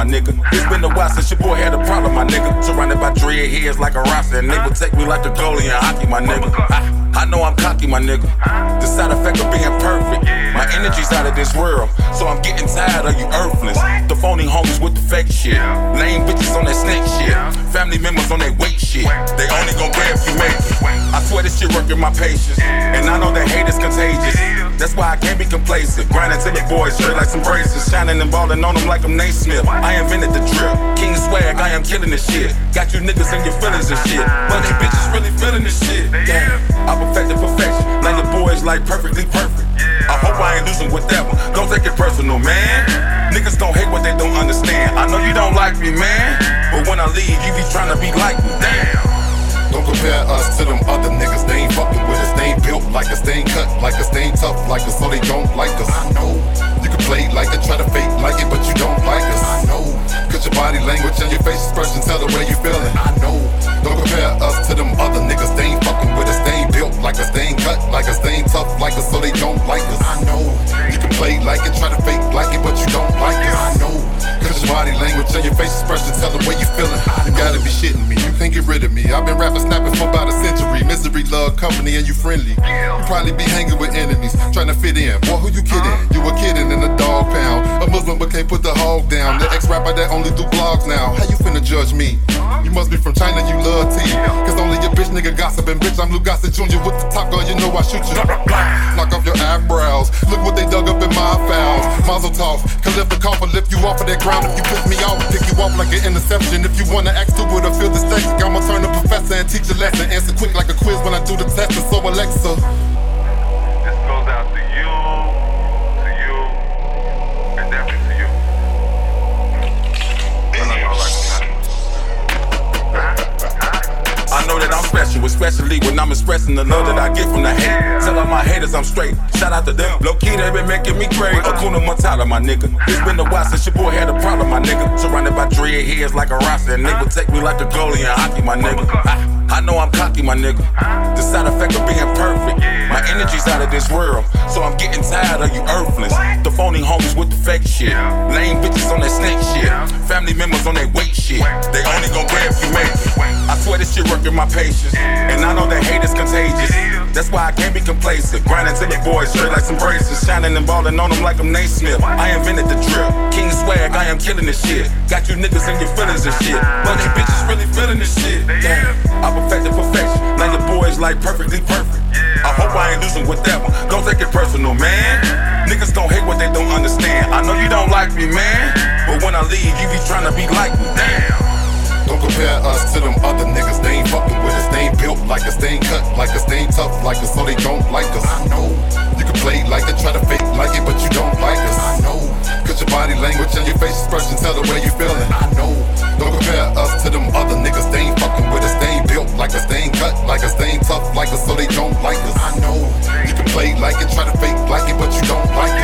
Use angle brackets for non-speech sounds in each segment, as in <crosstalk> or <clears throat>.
my nigga. It's been a while since your boy had a problem, my nigga. Surrounded by dread heads like a roster, and they take me like a goalie in hockey, my nigga. I, I know I'm cocky, my nigga. The side effect of being perfect. My energy's out of this world, so I'm getting tired of you earthless. The phony homies with the fake shit. Lame bitches on that snake shit. Family members on that weight shit. They only gon' grab if you make it. I swear this shit working my patience. And I know that hate is contagious. That's why I can't be complacent. Grinding to the boys straight like some braces. Shining and balling on them like I'm Naismith. I invented the drip. King swag, I am killing this shit. Got you niggas in your feelings and shit. But they bitches really feeling this shit. Damn, I perfected perfection. Now your boys like perfectly perfect. I hope I ain't losing with that one. Don't take it personal, man. Niggas gon' hate what they don't understand. I know you don't like me, man. But when I leave, you be trying to be like me. Damn. Don't compare us to them other niggas. They ain't fucking with us. They ain't built like us. They ain't cut like us. They ain't tough like us. So they don't like us. I know. You can play like it, try to fake like it, but you don't like us. I know. Cause your body language and your face expression tell the way you feeling. I know. Don't compare us to them other niggas. They ain't fucking with us. They ain't built like us. They ain't cut like us. They ain't tough like us. So they don't like us. I know. You can play like it, try to fake like it, but you don't like us. I know. Body language and your face expression tell the way you feeling. You gotta be shitting me. You can't get rid of me. I've been rapping, snapping for about a century. Misery, love, company, and you friendly. You probably be hanging with enemies, trying to fit in. Boy, who you kidding? You a kidding in a dog pound. A Muslim but can't put the hog down. The ex rapper that only do vlogs now. How you finna judge me? You must be from China, you love tea. Cause only your bitch nigga gossiping. Bitch, I'm Lou Gossett Jr. with the top gun, you know I shoot you. Knock off your eyebrows. Look what they dug up in my files. Mazel tov. Can lift the coffin, lift you off of that ground. If you piss me off, pick you off like an interception. If you wanna act stupid or feel dyslexic, I'ma turn the professor and teach a lesson. Answer quick like a quiz when I do the test. And so Alexa. This goes out to you, that especially when I'm expressing the love that I get from the hate. Tell all my haters I'm straight. Shout out to them. Low key, they been making me great. Akuna Matata, my nigga. It's been a while since your boy had a problem, my nigga. Surrounded by dread heads like a roster, and they would take me like a goalie in hockey, my nigga. I, I know I'm cocky, my nigga. The side effect of being perfect. My energy's out of this world, so I'm getting tired of you earthless. The phony homies with the fake shit. Lame bitches on that snake shit. Family members on that weight shit. They only gon' grab if you make it. I swear this shit working my patience. And I know that hate is contagious. That's why I can't be complacent. Grinding to the boys straight like some braces. Shining and balling on them like I'm Naismith. I invented the drip. King swag, I am killing this shit. Got you niggas in your feelings and shit. But they bitches really feeling this shit. Damn, I perfected perfection. Now your boys like perfectly perfect. I hope I ain't losing with that one. Don't take it personal, man. Niggas gon' hate what they don't understand. I know you don't like me, man. But when I leave, you be trying to be like me. Damn. Don't compare us to them other niggas. They ain't fucking with us. They ain't built like us. They ain't cut like us. They ain't tough like us. So they don't like us. I know. You can play like it, try to fake like it, but you don't like us. I know. Cause your body language and your face expression tell the way you feeling. I know. Don't compare us to them other niggas. They ain't fucking with us. They ain't built like us. They ain't cut like us. They ain't tough like us. So they don't like us. I know. You can play like it, try to fake like it, but you don't like us.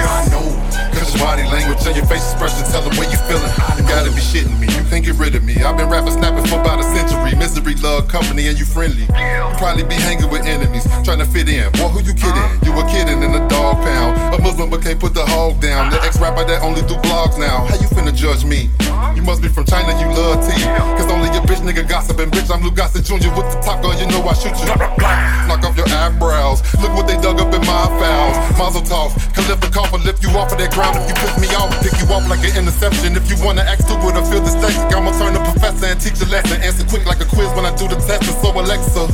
Your body language and your face expression tell the way you feeling. You gotta be shitting me. You can't get rid of me. I've been rapping, snapping for about a century. Misery, love, company, and you friendly. You probably be hanging with enemies, trying to fit in. Boy, who you kidding? You a kidding in a dog pound. A Muslim but can't put the hog down. The ex rapper that only do vlogs now. How you finna judge me? You must be from China, you love tea. Cause only your bitch nigga gossiping. Bitch, I'm Lou Gossett Jr. with the top gun, you know I shoot you. Knock off your eyebrows. Look what they dug up in my files. Mazel tov. Can lift the coffin, lift you off of that ground. If you piss me off, pick you off like an interception. If you wanna act stupid or feel dyslexic, I'ma turn the professor and teach a lesson. Answer quick like a quiz when I do the test. And so Alexa,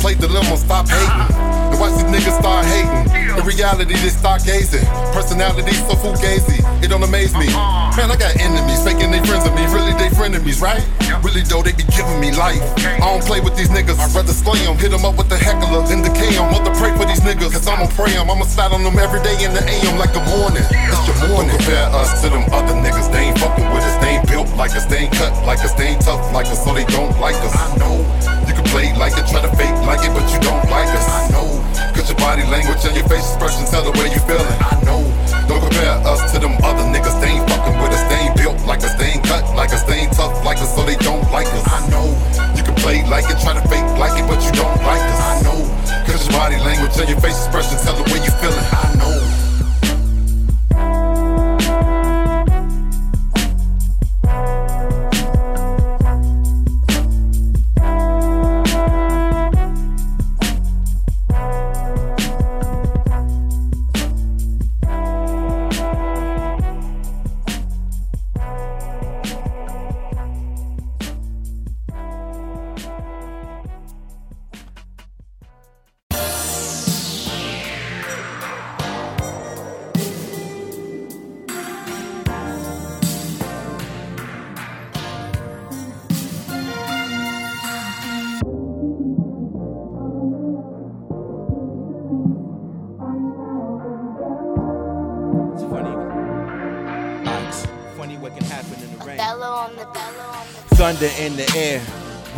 play dilemma, stop hating. And watch these niggas start hating. In reality, they start gazing. Personality so fugazi, it don't amaze me. Man, I got enemies, faking they friends of me. Really, they frenemies, right? Really, though, they be giving me life. I don't play with these niggas, I'd rather slay them. Hit them up with the heckler, then decay them. Mother pray for these niggas, cause I'ma pray them. I'ma slide on them every day in the AM like the morning. It's your morning. Don't compare us to them other niggas, they ain't fucking with us. They ain't built like us, they ain't cut like us, they ain't tough like us, so they don't like us. I know. You can play like it, try to fake like it, but you don't like us. I know. Cause your body language and your face expression tell the way you feeling. I know. Don't compare us to them other niggas, they ain't fucking with us, they ain't built like us, they ain't cut like us, they ain't tough like us, so they don't like us. I know. You can play like it, try to fake like it, but you don't like us. I know. Cause your body language on your face expression, tell the way you feeling. I know.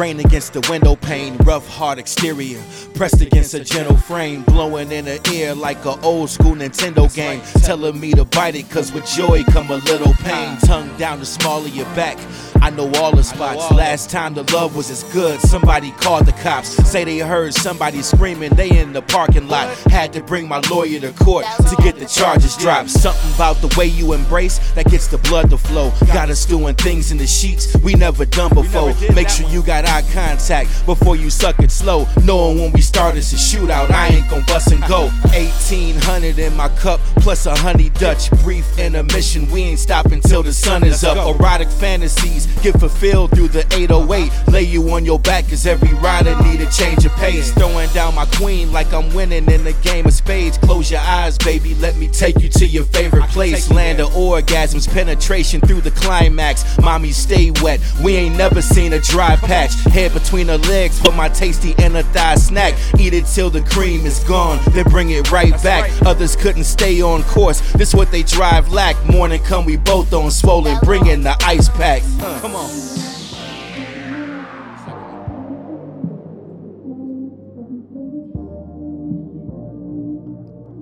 Rain against the window pane, rough hard exterior, pressed against a gentle frame, blowing in the ear like a old school Nintendo game, telling me to bite it, cause with joy come a little pain. Tongue down the small of your back. I know all the spots. Last time the love was as good, somebody called the cops. Say they heard somebody screaming, they in the parking lot. Had to bring my lawyer to court to get the charges dropped. Something about the way you embrace that gets the blood to flow. Got us doing things in the sheets we never done before. Make sure you got eye contact before you suck it slow. Knowing when we start it's a shootout, I ain't gon' bust and go. 1800 in my cup, plus a honey Dutch. Brief intermission, we ain't stopping till the sun is up. Erotic fantasies get fulfilled through the 808. Lay you on your back, cause every rider need a change of pace. Throwing down my queen like I'm winning in the game of spades. Close your eyes, baby, let me take you to your favorite place. Land of orgasms, penetration through the climax. Mommy, stay wet. We ain't never seen a dry patch. Head between her legs for my tasty inner thigh snack. Eat it till the cream is gone, then bring it right back. Others couldn't stay on course. This what they drive lack. Morning come, we both on swollen. Bring in the ice pack. Come on.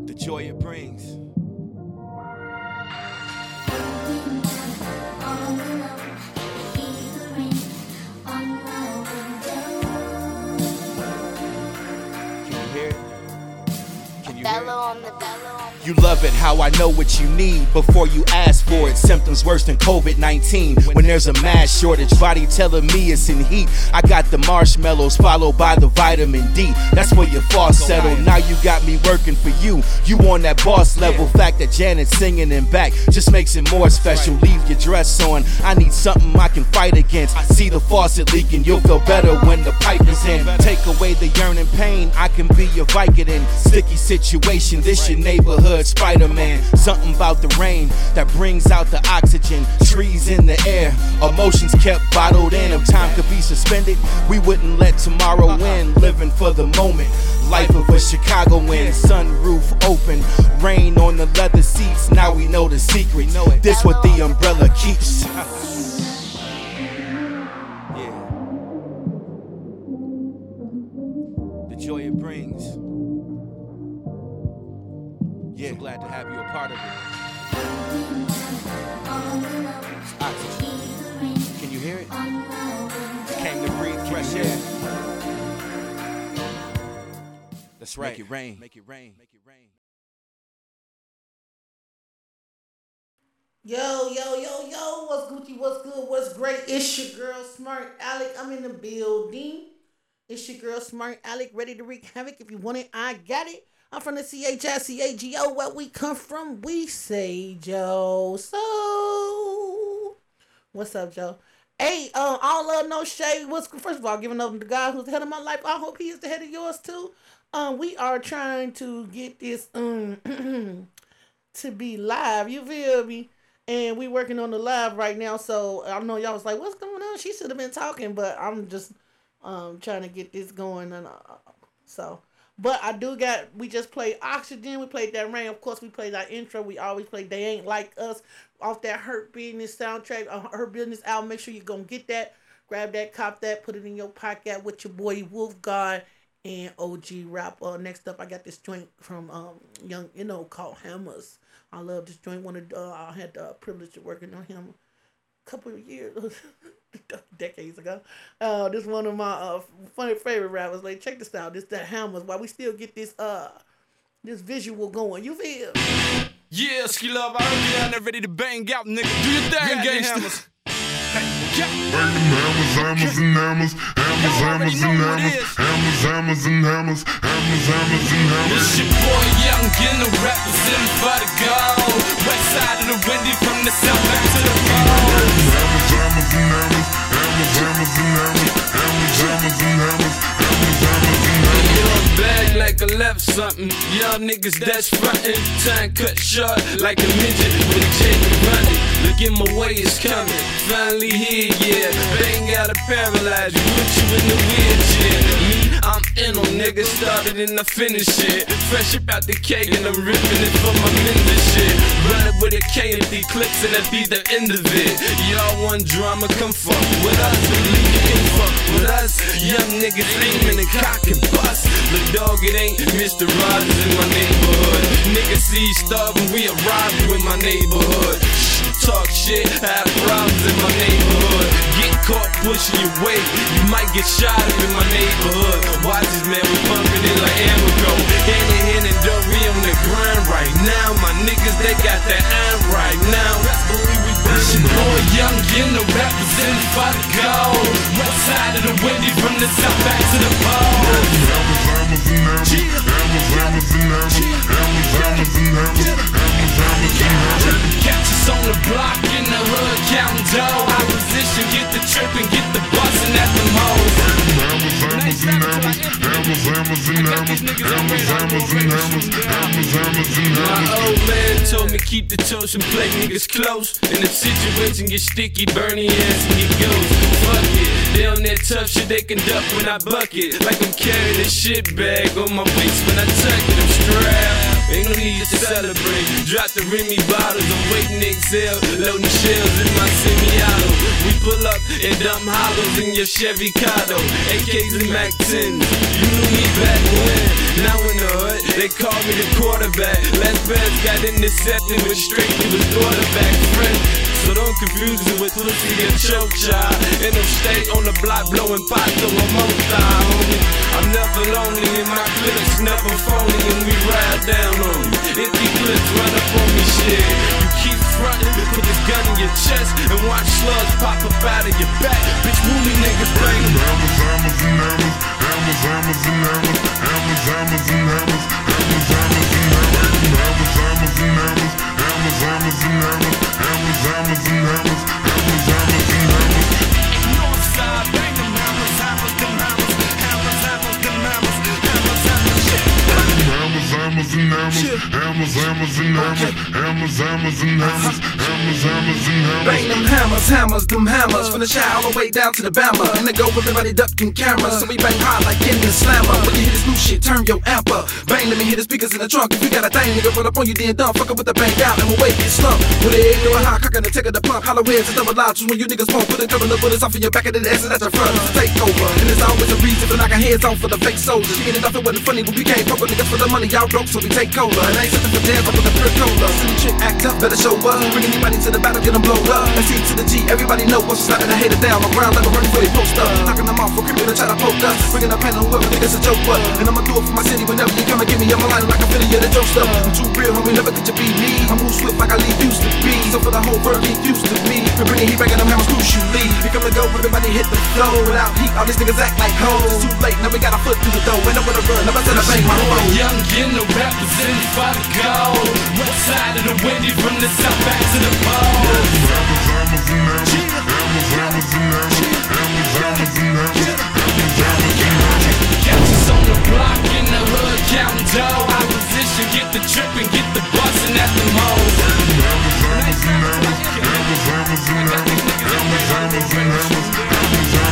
The joy it brings. Can you hear it? Can you bellow on the You love it how I know what you need before you ask for it. Symptoms worse than COVID 19. When there's a mass shortage, body telling me it's in heat. I got the marshmallows followed by the vitamin D. That's where your fall settle. Now you got me working for you. You on that boss level. Fact that Janet's singing in back just makes it more special. Leave your dress on. I need something I can fight against. See the faucet leaking. You'll feel better when the pipe is in. Take away the yearning pain. I can be your Vicodin. Sticky situation. This your neighborhood Spider Man. Something about the rain that brings out the oxygen. Trees in the air. Emotions kept bottled in. If time could be suspended, we wouldn't let tomorrow win. Living for the moment. Life of a Chicagoan. Sunroof open. Rain on the leather seats. Now we know the secret. This what the umbrella keeps. Yeah. The joy it brings. Yeah, glad to have you a part of it. Oxygen. Can you hear it? Came to breathe fresh air. That's right. Make it rain. Make it rain. Make it rain. Yo, yo, yo, yo, what's Gucci, what's good, what's great? It's your girl, Smart Alec. I'm in the building. It's your girl, Smart Alec, ready to wreak havoc. If you want it, I got it. I'm from the C-H-I-C-A-G-O. Where we come from, we say Joe. So, what's up, Joe? Hey, um, all love, no shade. What's first of all, giving up to God who's the head of my life. I hope He is the head of yours too. Um, we are trying to get this um <clears throat> to be live. You feel me? And we working on the live right now. So I know y'all was like, "What's going on?" She should have been talking, but I'm just um trying to get this going. And uh, so, but I do got. We just played Oxygen. We played that rain. Of course, we played our intro. We always play They Ain't Like Us off that Hurt Business soundtrack. Uh, Hurt Business album. Make sure you gonna get that. Grab that, cop that, put it in your pocket with your boy Wolf God and OG rap. Uh, next up, I got this joint from um Young, you know, called Hammers. I love this joint. One of uh, I had the privilege of working on him couple of years, <laughs> decades ago. Uh, this one of my uh funny favorite rappers. Like, check this out. This that Hammers. Why we still get this uh this visual going. You feel? Yeah, ski love, I heard you down there ready to bang out, nigga. Do your thing, gangsters. Bang them hammers, hammers and hammers, hammers, Y'all hammers and hammers, hammers, hammers and hammers, hammers, hammers and hammers. It's your boy Young Gilla representing for the gold. West side of the windy from the south back to the pole. Hammers, hammers and hammers, hammers, hammers and hammers, hammers, hammers and hammers, hammers, hammers and hammers. Your bag like I left something. Y'all niggas that's frontin'. Time cut short like a midget with a chain running. Look at my way is coming. Finally here, yeah. Bang out a paralyzed. Put you in the wheelchair. Me, I'm in on niggas. Started and I finish it. Fresh up out the cake and I'm ripping it for my men. With and D clips and that be the end of it. Y'all want drama, come fuck with us. Believe you can fuck with us. Young niggas aiming and cock and bust. Look, dog, it ain't Mr. Rogers in my neighborhood. Niggas see starving, we arrive in my neighborhood. Talk shit, have problems in my neighborhood. Get caught pushing your weight, you might get shot up in my neighborhood. Watch this man, we pumping it like Amico. Hand in hand and we on the grind right now. My niggas, they got that iron right now. Best believe we It's your boy Young representing for the gold. West side of the windy from the south back to the pole. Hammers, and hammers, hammers, hammers and hammers, hammers, hammers and hammers. Catch us on the block in the hood, counting dough. Our position, get the trip and get the bustin' at the hoes. Hammers, hammers and hammers, hammers, hammers and hammers, hammers, hammers and hammers, hammers, hammers and My hammers. old man told me keep the toast and play niggas close. And if situation get sticky, burn your ass and get ghost. Fuck it, they on that tough shit they can duck when I buck it. Like I'm carrying a shit bag on my waist when I tuck it, I'm strapped. Ain't no need to celebrate. Drop the Remy bottles, I'm waiting to exhale. Loading shells in my semi-auto. We pull up and dump hollows in your Chevy Cado. AKs and Mac 10s. You knew me back when. Now in the hood, they call me the quarterback. Last pass got intercepted with straight to his quarterback friend. So don't confuse me with pussy and choke. And I'm stay on the block blowing pot till I'm homie. I'm never lonely in my clips, never phony, and we ride down on you. Empty clips run up on me, shit. You keep frontin', put this gun in your chest, and watch slugs pop up out of your back. Bitch, woolly niggas bring Hammers, hammers and hammers, hammers, hammers and hammers, hammers, hammers and hammers, hammers, hammers and hammers, hammers, hammers and hammers, hammers, hammers and hammers, hammers, hammers and hammers, hammers, hammers and hammers. Hammers, and hammers, hammers, hammers and hammers, hammers, hammers and hammers, hammers, hammers and hammers. Bang them hammers, hammers, them hammers. From the shy all the way down to the Bama. And they go with everybody ducking cameras. So we bang hard like in the slammer. When you hear this new shit, turn your amp up Bang, let me hear the speakers in the trunk. If you got a thing, nigga, run up on you, then dumb Fuck up with the bang out and we'll wait, get slump With the egg going high, cocking the tick of the pump Hollow heads and double lodges when you niggas pump? Put a couple of bullets off of your back and then exit at the front. It's a takeover. And there's always a reason for knocking heads off for the fake soldiers. It off, it wasn't funny, but we can't fuck with niggas for the money. Y'all so we take cola And I ain't something for jams, I'm with a pure cola See chick act up, better show up. Bring anybody to the battle, get them blowed up. And C to the G, everybody know what's slapping the haters down on ground like a running for they post up Knocking them off for creeping and try to poke us. Bringing up pain on whoever think it's a joke, but And I'ma do it for my city whenever you come and get me I'm a line like a yeah, the joke stuff I'm too real, homie, never could you be me? I move swift like I leave used to be So for the whole world, get used to me. For bringing heat back and them hammers crucially We come to go, everybody hit the flow Without heat, all these niggas act like hoes. It's too late, now we got a foot through the door. Ain't nowhere to run, never said I bang my phone young Gilla representing for the gold. West side of the windy from the south back to the pole. Catch us on the block in the hood, counting dough. Our position, get the trip and get the bustin' at the hoes. Hammers, hammers and hammers, hammers, and hammers, hammers, hammers hammers, hammers, hammers hammers.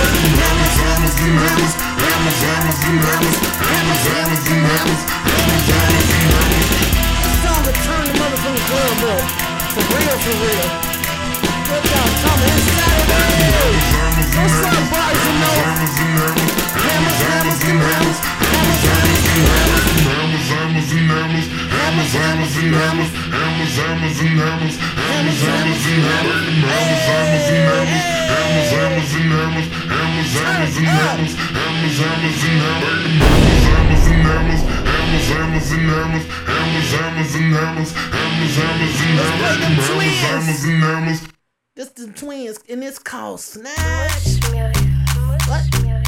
Hammers, hammers, hammers and hammers, hammers, hammers and hammers, this the twins, and it's called Snatch. What?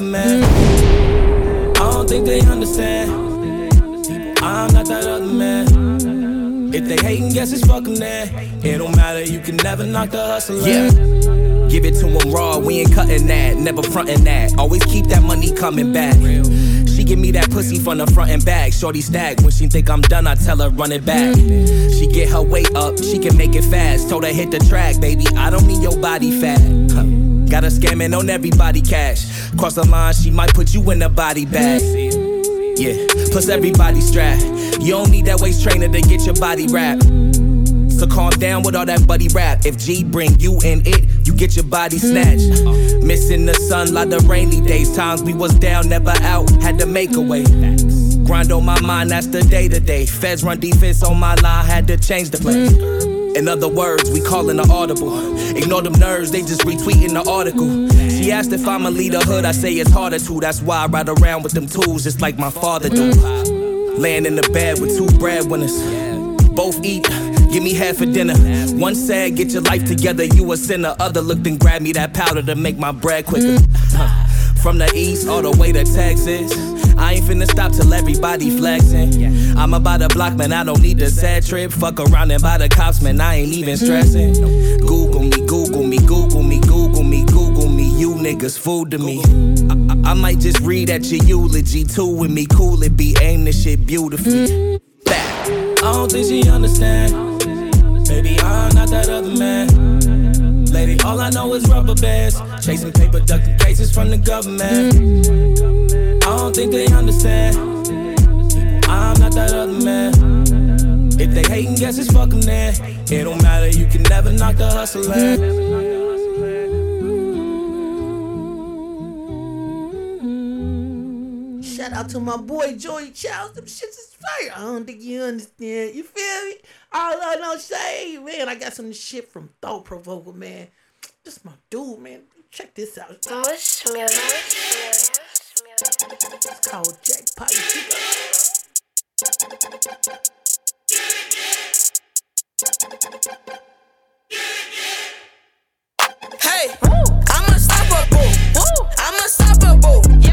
man. I don't think they understand. I'm not that other man. If they hating, guess it's fuckin' them. It don't matter, you can never knock the hustle. Yeah. Give it to them raw, we ain't cutting that, never frontin' that. Always keep that money coming back. She give me that pussy from the front and back, shorty stack. When she think I'm done, I tell her run it back. She get her weight up, she can make it fast. Told her hit the track, baby. I don't need your body fat. Huh. Got her scamming on everybody cash. Cross the line, she might put you in a body bag. Yeah, plus everybody strapped. You don't need that waist trainer to get your body wrapped. So calm down with all that buddy rap. If G bring you in it, you get your body snatched. Missing the sun, like the rainy days. Times we was down, never out, had to make a way. Grind on my mind, that's the day to day. Feds run defense on my line, had to change the play. In other words, we callin' the audible. Ignore them nerves, they just retweeting the article. She asked if lead a hood, I say it's harder to. That's why I ride around with them tools, just like my father do. Laying in the bed with two breadwinners. Both eat, give me half for dinner. One said, get your life together, you a sinner. Other looked and grabbed me that powder to make my bread quicker. From the east all the way to Texas. Ain't finna stop till everybody flexing. I'm about to block, man. I don't need the sad trip. Fuck around and buy the cops, man. I ain't even stressing. Google me, Google me, Google me, Google me, Google me. You niggas fool to me. I, I, I might just read at your eulogy too with me. Cool it be, aim this shit beautifully. Back. I don't think she understand. Baby, I'm not that other man. Lady, all I know is rubber bands. Chasing paper, ducking cases from the government. I don't think they understand. I'm not that other man. If they hating, guess it's fuck 'em then. It don't matter, you can never knock the hustler. Shout out to my boy Joey Childs. Them shits is fire. I don't think you understand. You feel me? All I know say, man, I got some shit from Thought Provoker, man. This my dude, man. Check this out. Oh, It's called Jackpot. Hey, I'm unstoppable. I'm unstoppable.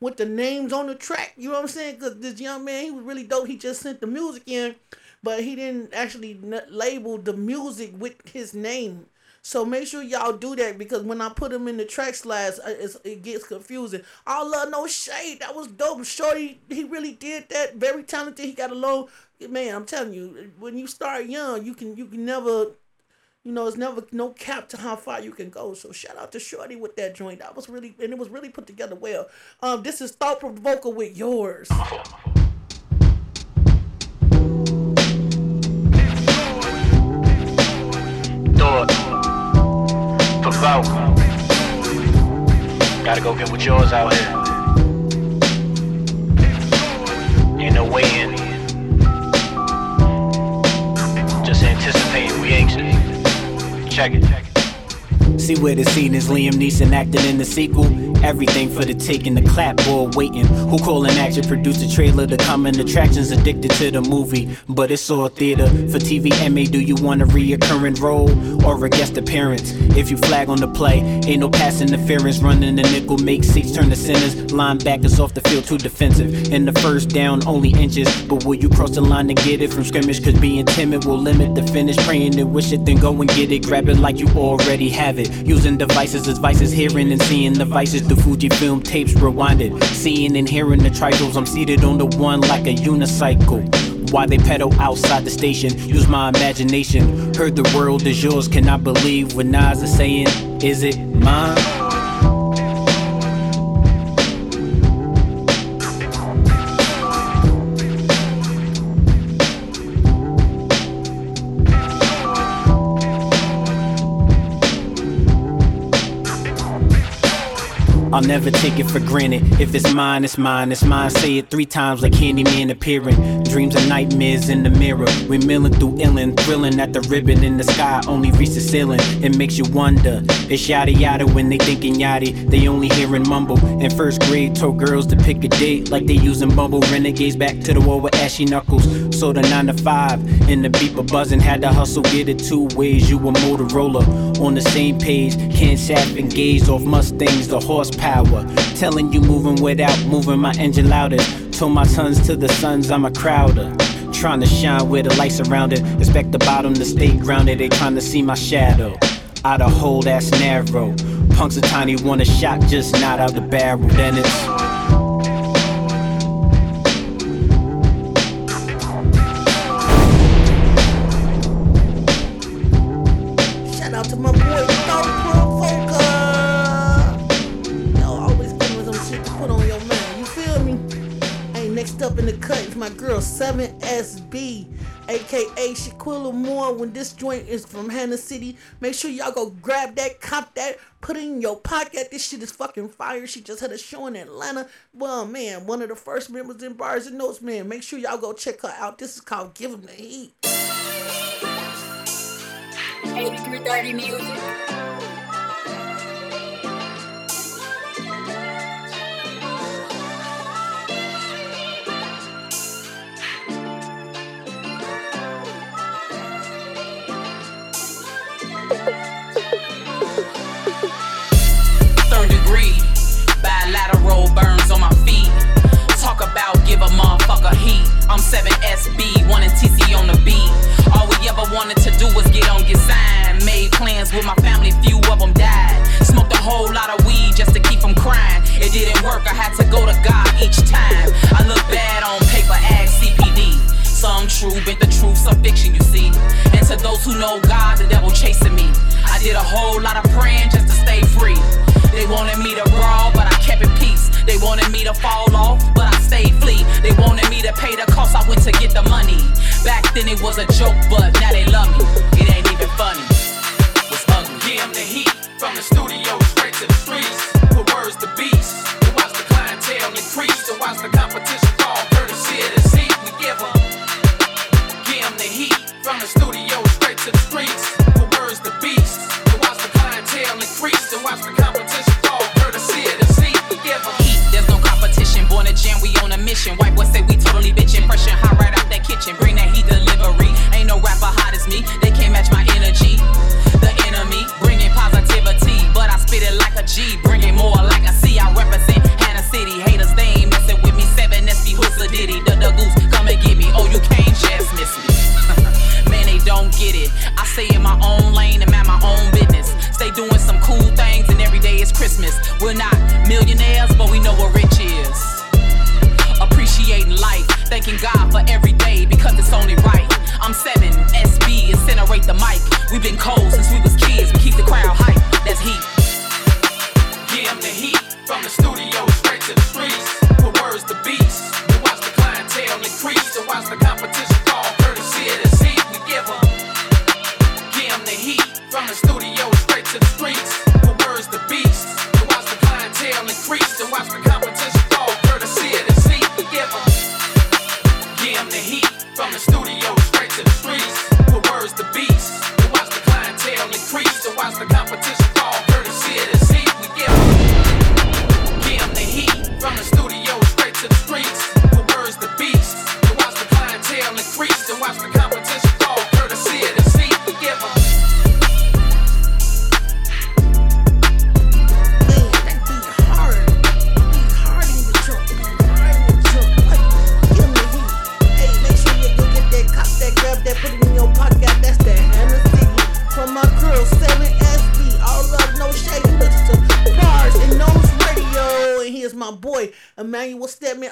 With the names on the track. You know what I'm saying? Cause this young man, he was really dope. He just sent the music in but he didn't actually label the music with his name. So make sure y'all do that because when I put him in the track slides, uh, it gets confusing. I love no shade. That was dope. Shorty, he really did that. Very talented. He got a low. Man, I'm telling you, when you start young, you can you can never, you know, it's never no cap to how far you can go. So shout out to Shorty with that joint. That was really and it was really put together well. Um, this is thought provoker with yours. Thought. Provoke. Gotta go get with yours out here. Ain't no way Check it. See where the scene is Liam Neeson acting in the sequel. Everything for the taking, the clapboard waiting. Who calling action? Produce a trailer to come in attractions addicted to the movie. But it's all theater. For TV MA, do you want a reoccurring role or a guest appearance? If you flag on the play, ain't no pass interference. Running the nickel, make seats turn to sinners. Linebackers off the field too defensive. In the first down, only inches. But will you cross the line to get it from scrimmage? Cause being timid will limit the finish. Praying and wish it, then go and get it. Grab it like you already have it. Using devices as vices, hearing and seeing the vices. The Fujifilm tapes rewinded. Seeing and hearing the trifles. I'm seated on the one like a unicycle. Why they pedal outside the station? Use my imagination. Heard the world is yours. Cannot believe what Nas is saying. Is it mine? I'll never take it for granted. If it's mine, it's mine, it's mine. Say it three times like Candyman appearing. Dreams and nightmares in the mirror. We're milling through illin', thrilling at the ribbon in the sky. Only reach the ceiling. It makes you wonder. It's yada yada when they thinking yachty. They only hearing mumble. In first grade, told girls to pick a date like they using bubble. Renegades back to the wall with ashy knuckles. So the nine to five in the beeper buzzing. Had to hustle, get it two ways. You a Motorola on the same page. Can't sap engaged off Mustangs, the horsepower. Telling you moving without moving my engine louder. Told my sons to the sons, I'm a crowder. Trying to shine where the lights around it. Expect the bottom to stay grounded. They trying to see my shadow. Out of hole that's narrow. Punks a tiny one a shot, just not out the barrel. Then it's. 7SB, aka Shaquilla Moore. When this joint is from Hannah City, make sure y'all go grab that, cop that, put it in your pocket. This shit is fucking fire. She just had a show in Atlanta. Well, man, one of the first members in Barz and Notez, man. Make sure y'all go check her out. This is called Give 'em the Heat. 8330 music. A motherfucker heat. I'm 7SB, one and TC on the beat. All we ever wanted to do was get on, get signed. Back then it was a joke, but now they love me.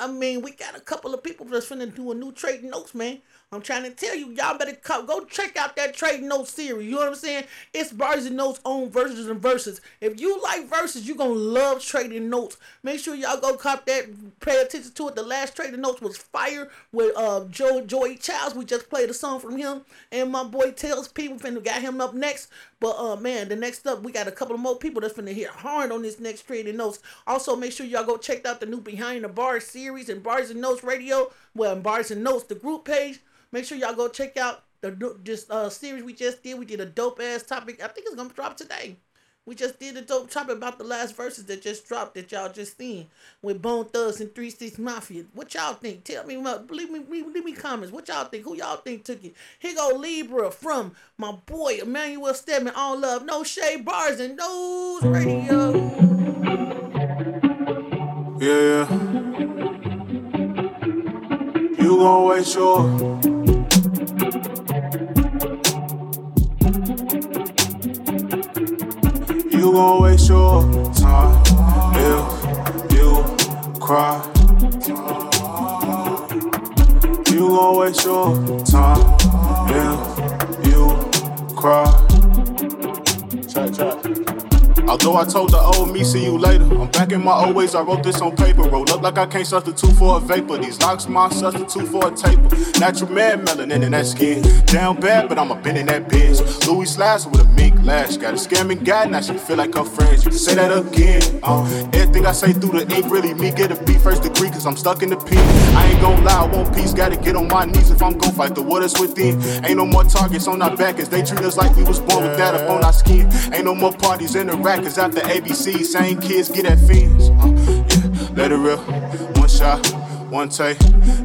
I mean, we got a couple of people that's finna do a new trade notes, man. I'm trying to tell you, y'all better come, go check out that trade notes series. You know what I'm saying? It's Barz and Notez on verses and verses. If you like verses, you're gonna love trading notes. Make sure y'all go cop that. Pay attention to it. The last trading notes was fire with uh Joe Joey Childs. We just played a song from him, and my boy Tails people finna got him up next. But uh man, the next up we got a couple of more people that's gonna hit hard on this next trading notes. Also, make sure y'all go check out the new Behind the Bars series and Barz and Notez Radio. Well, and Barz and Notez the group page. Make sure y'all go check out the this uh series we just did. We did a dope ass topic. I think it's gonna drop today. We just did a dope topic about the last verses that just dropped that y'all just seen with Bone Thugs and Three Six Mafia. What y'all think? Tell me, leave me, leave, me comments. What y'all think? Who y'all think took it? Here go Libra from my boy Emmanuel Stedman. All love, no shade Barz and Notez radio. Yeah, yeah. You gon' waste your You gon' waste your time if you cry. You gon' waste your time if you cry. Check, check. Although I told the old me, see you later. I'm back in my old ways, I wrote this on paper. Roll up like I can't substitute for a vapor. These locks, my substitute for a taper. Natural man melanin in that skin. Down bad, but I'm a bend in that bitch. Louis Slicer with a mink lash. Got a scamming guy, now she feel like her friends. Say that again. Uh, everything I say through the ink, really me get a B first degree, cause I'm stuck in the pen. I ain't gon' lie, I want peace. Gotta get on my knees if I'm gon' fight the waters within. Ain't no more targets on our back, as they treat us like we was born with that up on our skin. Ain't no more parties in the rack, cause after ABC, same kids get at fins. Uh, yeah, let it rip. One shot, one take.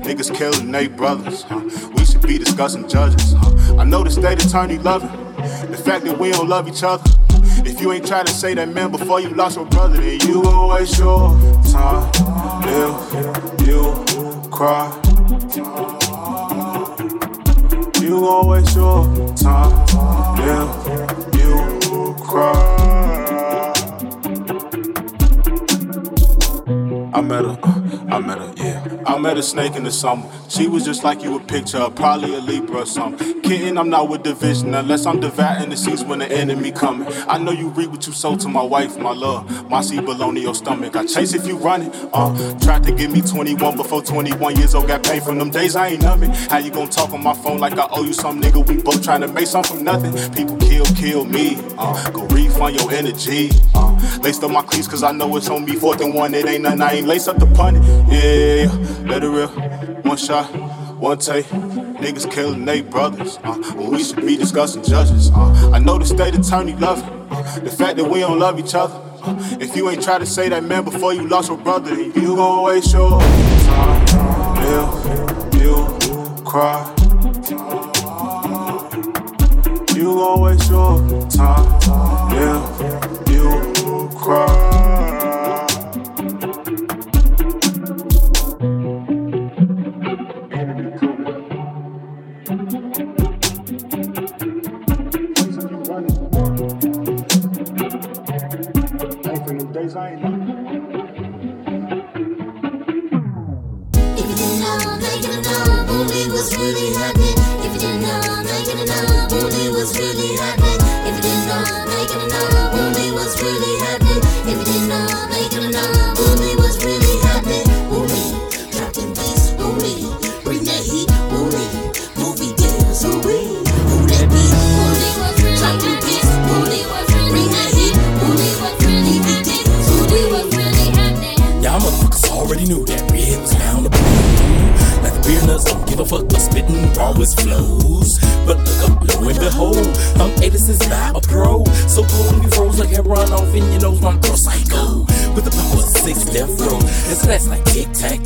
Niggas killing they brothers. huh? We should be discussing judges. huh? I know the state attorney loving the fact that we don't love each other. If you ain't trying to say that man before you lost your brother, then you gon' waste your time. If you cry, you gon' waste your time. If you cry. I met her, I met her. I met a snake in the summer. She was just like you would picture probably a Libra or something. Kitten, I'm not with division unless I'm dividing the seats when the enemy coming. I know you read what you sold to my wife, my love. My seed below your stomach. I chase if you running. Uh, tried to give me 21 before 21 years old. Got paid from them days I ain't numbing. How you gonna talk on my phone like I owe you some nigga? We both trying to make something from nothing. People kill, kill me. Uh, go refund your energy. Uh, laced up my cleats cause I know it's on me. Fourth and one, it ain't nothing. I ain't lace up the pun. Yeah, yeah, yeah. Let it rip. One shot, one take. Niggas killing they brothers. Uh, when we should be discussing judges. Uh, I know the state attorney love. Uh, the fact that we don't love each other. Uh, if you ain't try to say that man before you lost your brother, then you gon' waste your time. If you cry. You gon' waste your time. If you cry. Row, it's class like tic tac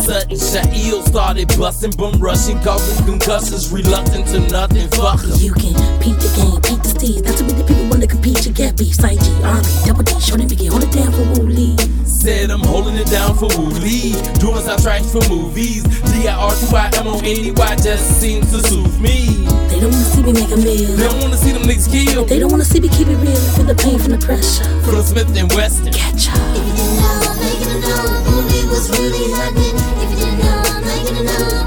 sudden, Shail started busting, bum rushing, causing concussions, reluctant to nothing. Fuck 'em. You can peep the game, peep the steez. Not too many people wanna compete. You get beef, side G, Army, double D, shorty, Mickey, hold it down for Wooly. Said I'm holding it down for Wooly. Doing soundtracks for movies. D-I-R-T-Y-M-O-N-E-Y just seems to soothe me. They don't wanna see me make a meal. They don't wanna see them niggas kill. They don't wanna see me keep it real. Feel the pain from the pressure. From Smith and Wesson. Catch up. If you didn't know, now you gonna know was really happening. Now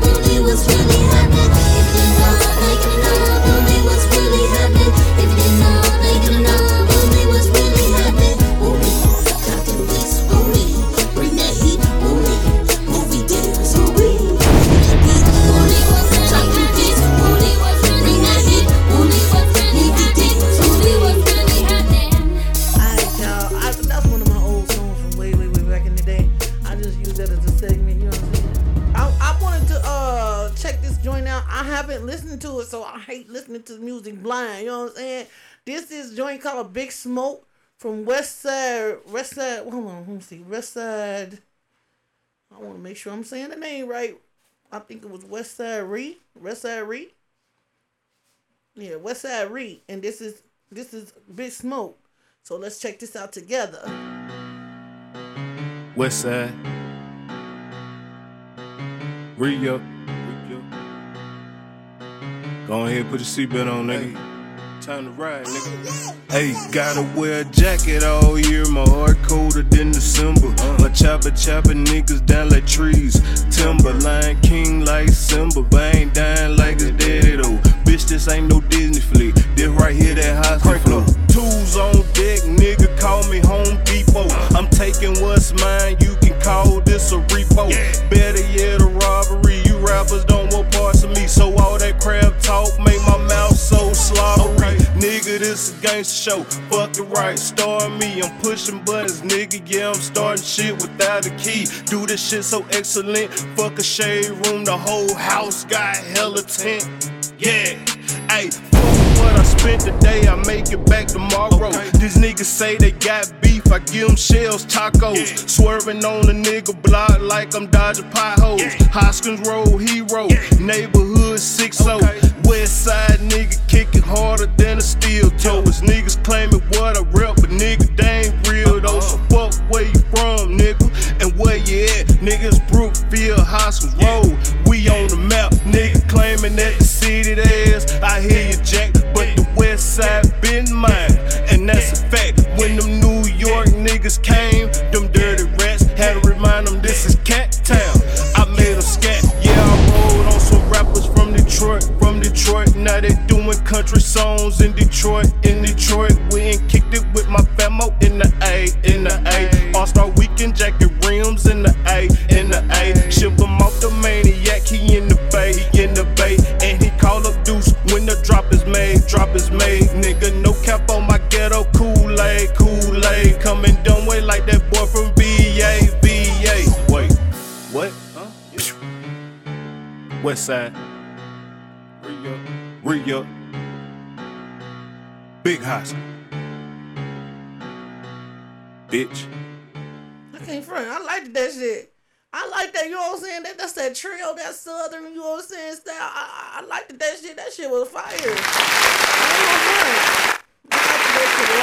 hate listening to music blind. You know what I'm saying? This is joint called Big Smoke from West Side. West Side. Hold on. Let me see. West Side. I want to make sure I'm saying the name right. I think it was West Side Reed. West Side Reed. Yeah, West Side Reed. And this is this is Big Smoke. So let's check this out together. West Side. Re up. Go ahead, put your seatbelt on, nigga. Time to ride, nigga. Hey, gotta wear a jacket all year. My heart colder than December. Uh. My chopper chopping niggas down like trees. Timber, Lion King like Simba. But I ain't dying like his daddy though. Bitch, this ain't no Disney flick. This right here, that hospital. Tools on deck, nigga, call me Home Depot. I'm taking what's mine, you can call this a repo. Better yet, a robbery. Rappers don't want parts of me, so all that crap talk make my mouth so slobbery. Nigga, this a gangster show. Fuck it right, star me. I'm pushing buttons, nigga. Yeah, I'm starting shit without a key. Do this shit so excellent. Fuck a shade room, the whole house got hella tent. Yeah, hey, fuck what I spent the day, I make it back tomorrow. These niggas say they got beef, I give them shells, tacos. Swerving on the nigga block like I'm dodging potholes. Hoskins Road hero, neighborhood 6 West side nigga kicking harder than a steel toe. It's niggas claiming what I rep, but nigga, they ain't real though. So uh-huh. fuck where you from, nigga, and where you at. Niggas Brookfield, Hoskins Road, we on the map. Nigga claiming that the city theirs. I hear you, side been mine, and that's a fact. When them New York niggas came, them dirty rats had to remind them this is Cat Town. I made them scat, yeah, I rolled on some rappers from Detroit, from Detroit. Now they doing country songs in Detroit. West side. Re-up. Re-up. Big house. Bitch. I can't front. I like that shit. I like that, you know what I'm saying? That, that's that trio, that southern, you know what I'm saying, style. I, I, I liked that shit. That shit was fire. I ain't gonna front.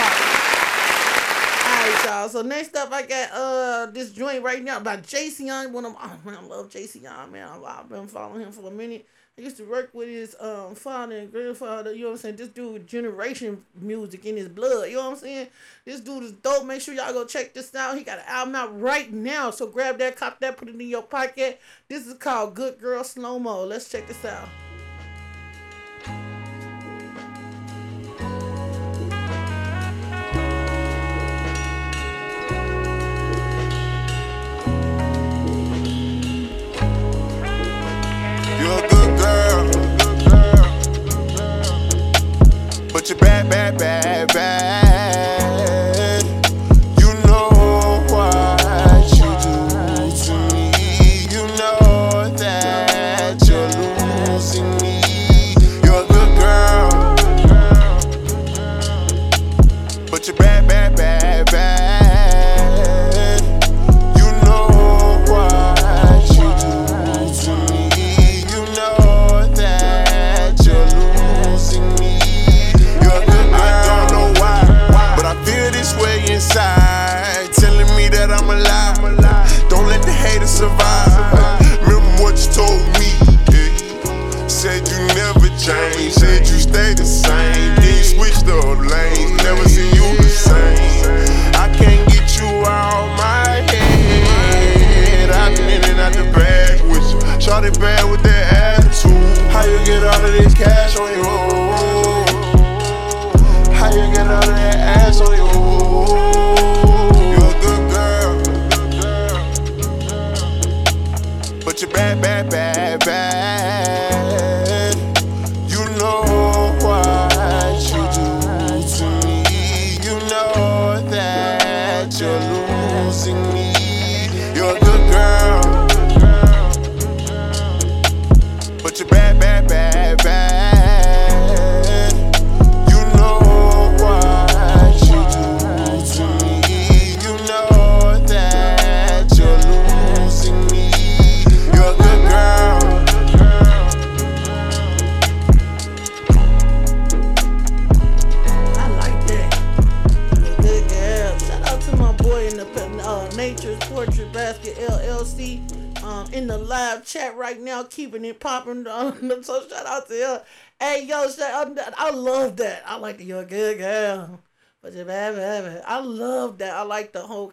I liked Alright, y'all. So next up, I got uh this joint right now by Jason Young. One of oh man, I love Jason Young, man. I've, I've been following him for a minute. I used to work with his um father and grandfather. You know what I'm saying? This dude, generation music in his blood. You know what I'm saying? This dude is dope. Make sure y'all go check this out. He got an album out right now. So grab that, cop that, put it in your pocket. This is called Good Girl Slow Mo. Let's check this out.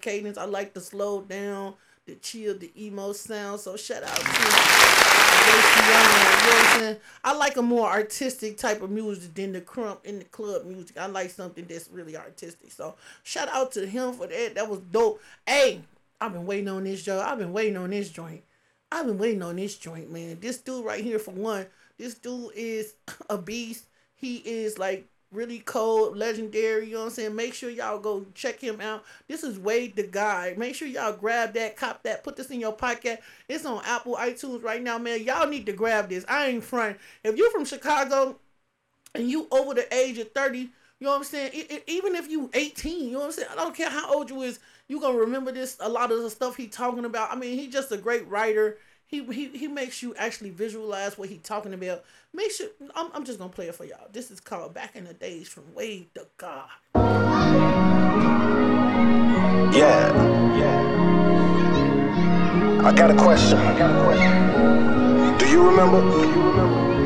Cadence. I like the slow down, the chill, the emo sound. So shout out to I'm? I like a more artistic type of music than the crump in the club music. I like something that's really artistic. So shout out to him for that. That was dope. Hey, I've been waiting on this, Joe. I've been waiting on this joint. I've been waiting on this joint, man. This dude right here, for one, this dude is a beast. He is like really cold, legendary. You know what I'm saying? Make sure y'all go check him out. This is Wade the Guy. Make sure y'all grab that, cop that, put this in your pocket. It's on Apple iTunes right now, man. Y'all need to grab this. I ain't front. If you're from Chicago, and you over the age of 30, you know what I'm saying? E- e- even if you 18, you know what I'm saying? I don't care how old you is, you gonna remember this. A lot of the stuff he talking about. I mean, he just a great writer. He he he makes you actually visualize what he's talking about. Make sure I'm, I'm just gonna play it for y'all. This is called Back in the Days from Wade to God. Yeah. Yeah. I got a question. I got a question. Do you remember? Do you remember?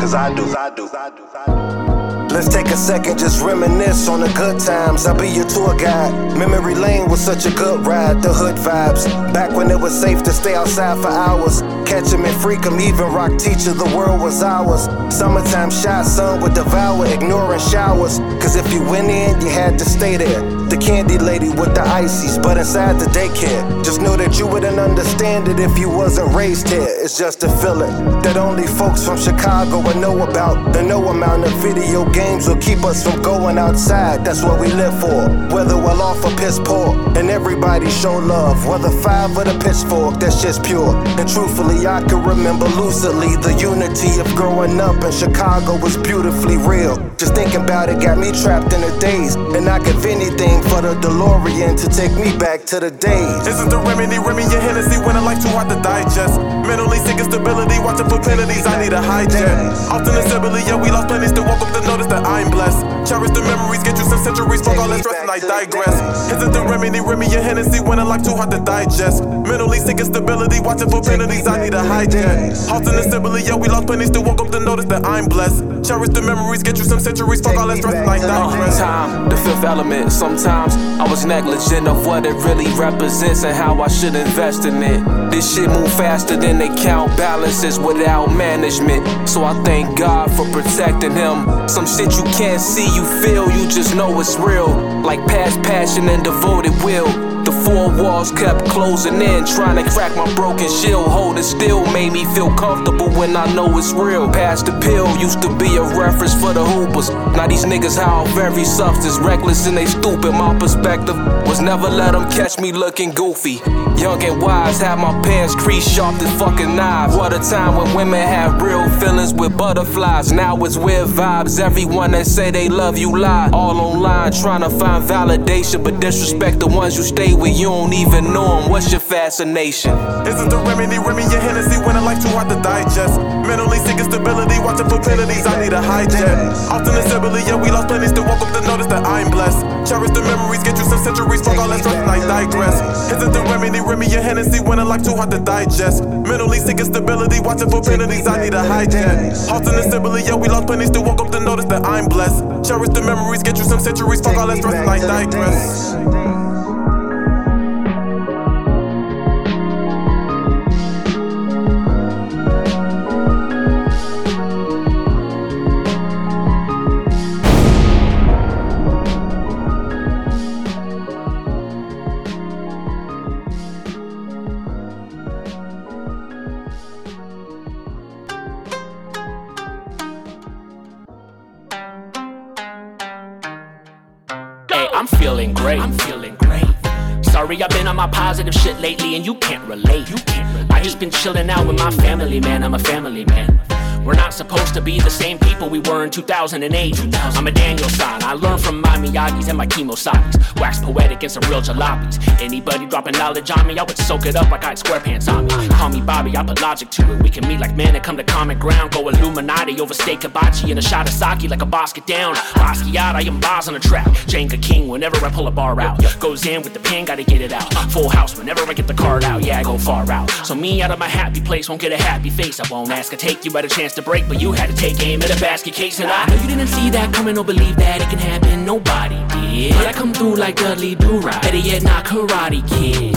Cause I do. I do. I do. I do. Let's take a second, just reminisce on the good times. I'll be your tour guide. Memory lane was such a good ride. The hood vibes. Back when it was safe to stay outside for hours. Catch 'em and freak 'em, even rock teacher, the world was ours. Summertime shot, sun would devour, ignoring showers. Cause if you went in, you had to stay there. The candy lady with the icies, but inside the daycare. Just know that you wouldn't understand it if you wasn't raised here. It's just a feeling that only folks from Chicago would know about. The no amount of video games will keep us from going outside. That's what we live for. Whether we're off or piss poor, and everybody show love. Whether five or the pitchfork, that's just pure. And truthfully, I can remember lucidly the unity of growing up in Chicago was beautifully real. Just thinking about it got me trapped in the daze, and I give anything for the DeLorean to take me back to the days. Isn't the remedy, Remy your Hennessy when I like too hard to digest? Mentally sick instability, watching for penalties, I need a hijack. Often assembly, yeah, we lost plenty, still woke up to notice that I'm blessed. Cherish the memories, get you some centuries, fuck all that stress, and I digress. Isn't the remedy, Remy your Hennessy when I like too hard to digest? Mentally sick instability, watching for penalties, I need a hijack. Often assembly, yeah, we lost plenty, still woke up to notice that I'm blessed. Cherish the memories, get you some centuries, fuck all that stress, and I digress. Time, the fifth element. Sometimes I was negligent of what it really represents and how I should invest in it. This shit move faster than they count balances without management. So I thank God for protecting him. Some shit you can't see, you feel, you just know it's real. Like past passion and devoted will. Four walls kept closing in, trying to crack my broken shield. Holding still made me feel comfortable when I know it's real. Past the pill used to be a reference for the hoopers. Now these niggas how very substance, reckless and they stupid. My perspective was never let them catch me looking goofy. Young and wise, had my pants creased sharp as fucking knives. What a time when women had real feelings with butterflies. Now it's weird vibes. Everyone that say they love you lie. All online trying to find validation, but disrespect the ones you stay with. You don't even know them. What's your fascination? Isn't the remedy, Remy your Hennessy when I like too hard to digest? Mentally seeking stability, watching for penalties, I need a high hijack. Often assembly, yeah, we lost plenty, still woke up to notice that I'm blessed. Cherish the memories, get you some centuries, fuck all that stress, and I digress. Isn't the remedy, Remy your Hennessy when I like too hard to digest? Mentally seeking stability, watching for penalties, I need a high hijack. Often assembly, yeah, we lost plenty, still woke up to notice that I'm blessed. Cherish the memories, get you some centuries, fuck all that stress, and I digress. Positive shit lately and you can't relate. You can't relate. I just been chilling out with my family, man. I'm a family man. We're not supposed to be the same people we were in 2008. I'm a Daniel-san. I learned from my Miyagi's and my chemo socks. Wax poetic and some real jalopies. Anybody dropping knowledge on me, I would soak it up like I had square pants on me. Call me Bobby, I put logic to it. We can meet like men and come to common ground. Go Illuminati over steak hibachi and a shot of sake like a boss get down. Basquiat, I am boss on the track. Jenga King whenever I pull a bar out. Goes in with the pen, gotta get it out. Full house whenever I get the card out. Yeah, I go far out. So me out of my happy place won't get a happy face. I won't ask. I take you at a chance to break, but you had to take aim at a basket case. And I know you didn't see that coming or believe that it can happen. Nobody did. But I come through like Dudley Do Right. Better yet, not Karate Kid.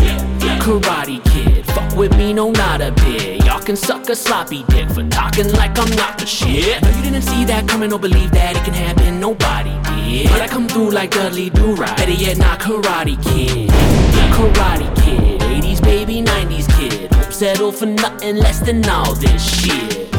Karate Kid. Fuck with me, no, not a bit. Y'all can suck a sloppy dick for talking like I'm not the shit. No, you didn't see that coming or believe that it can happen. Nobody did. But I come through like Dudley Do Right. Better yet, not Karate Kid. Karate Kid. 80s baby, 90s kid. Won't settle for nothing less than all this shit.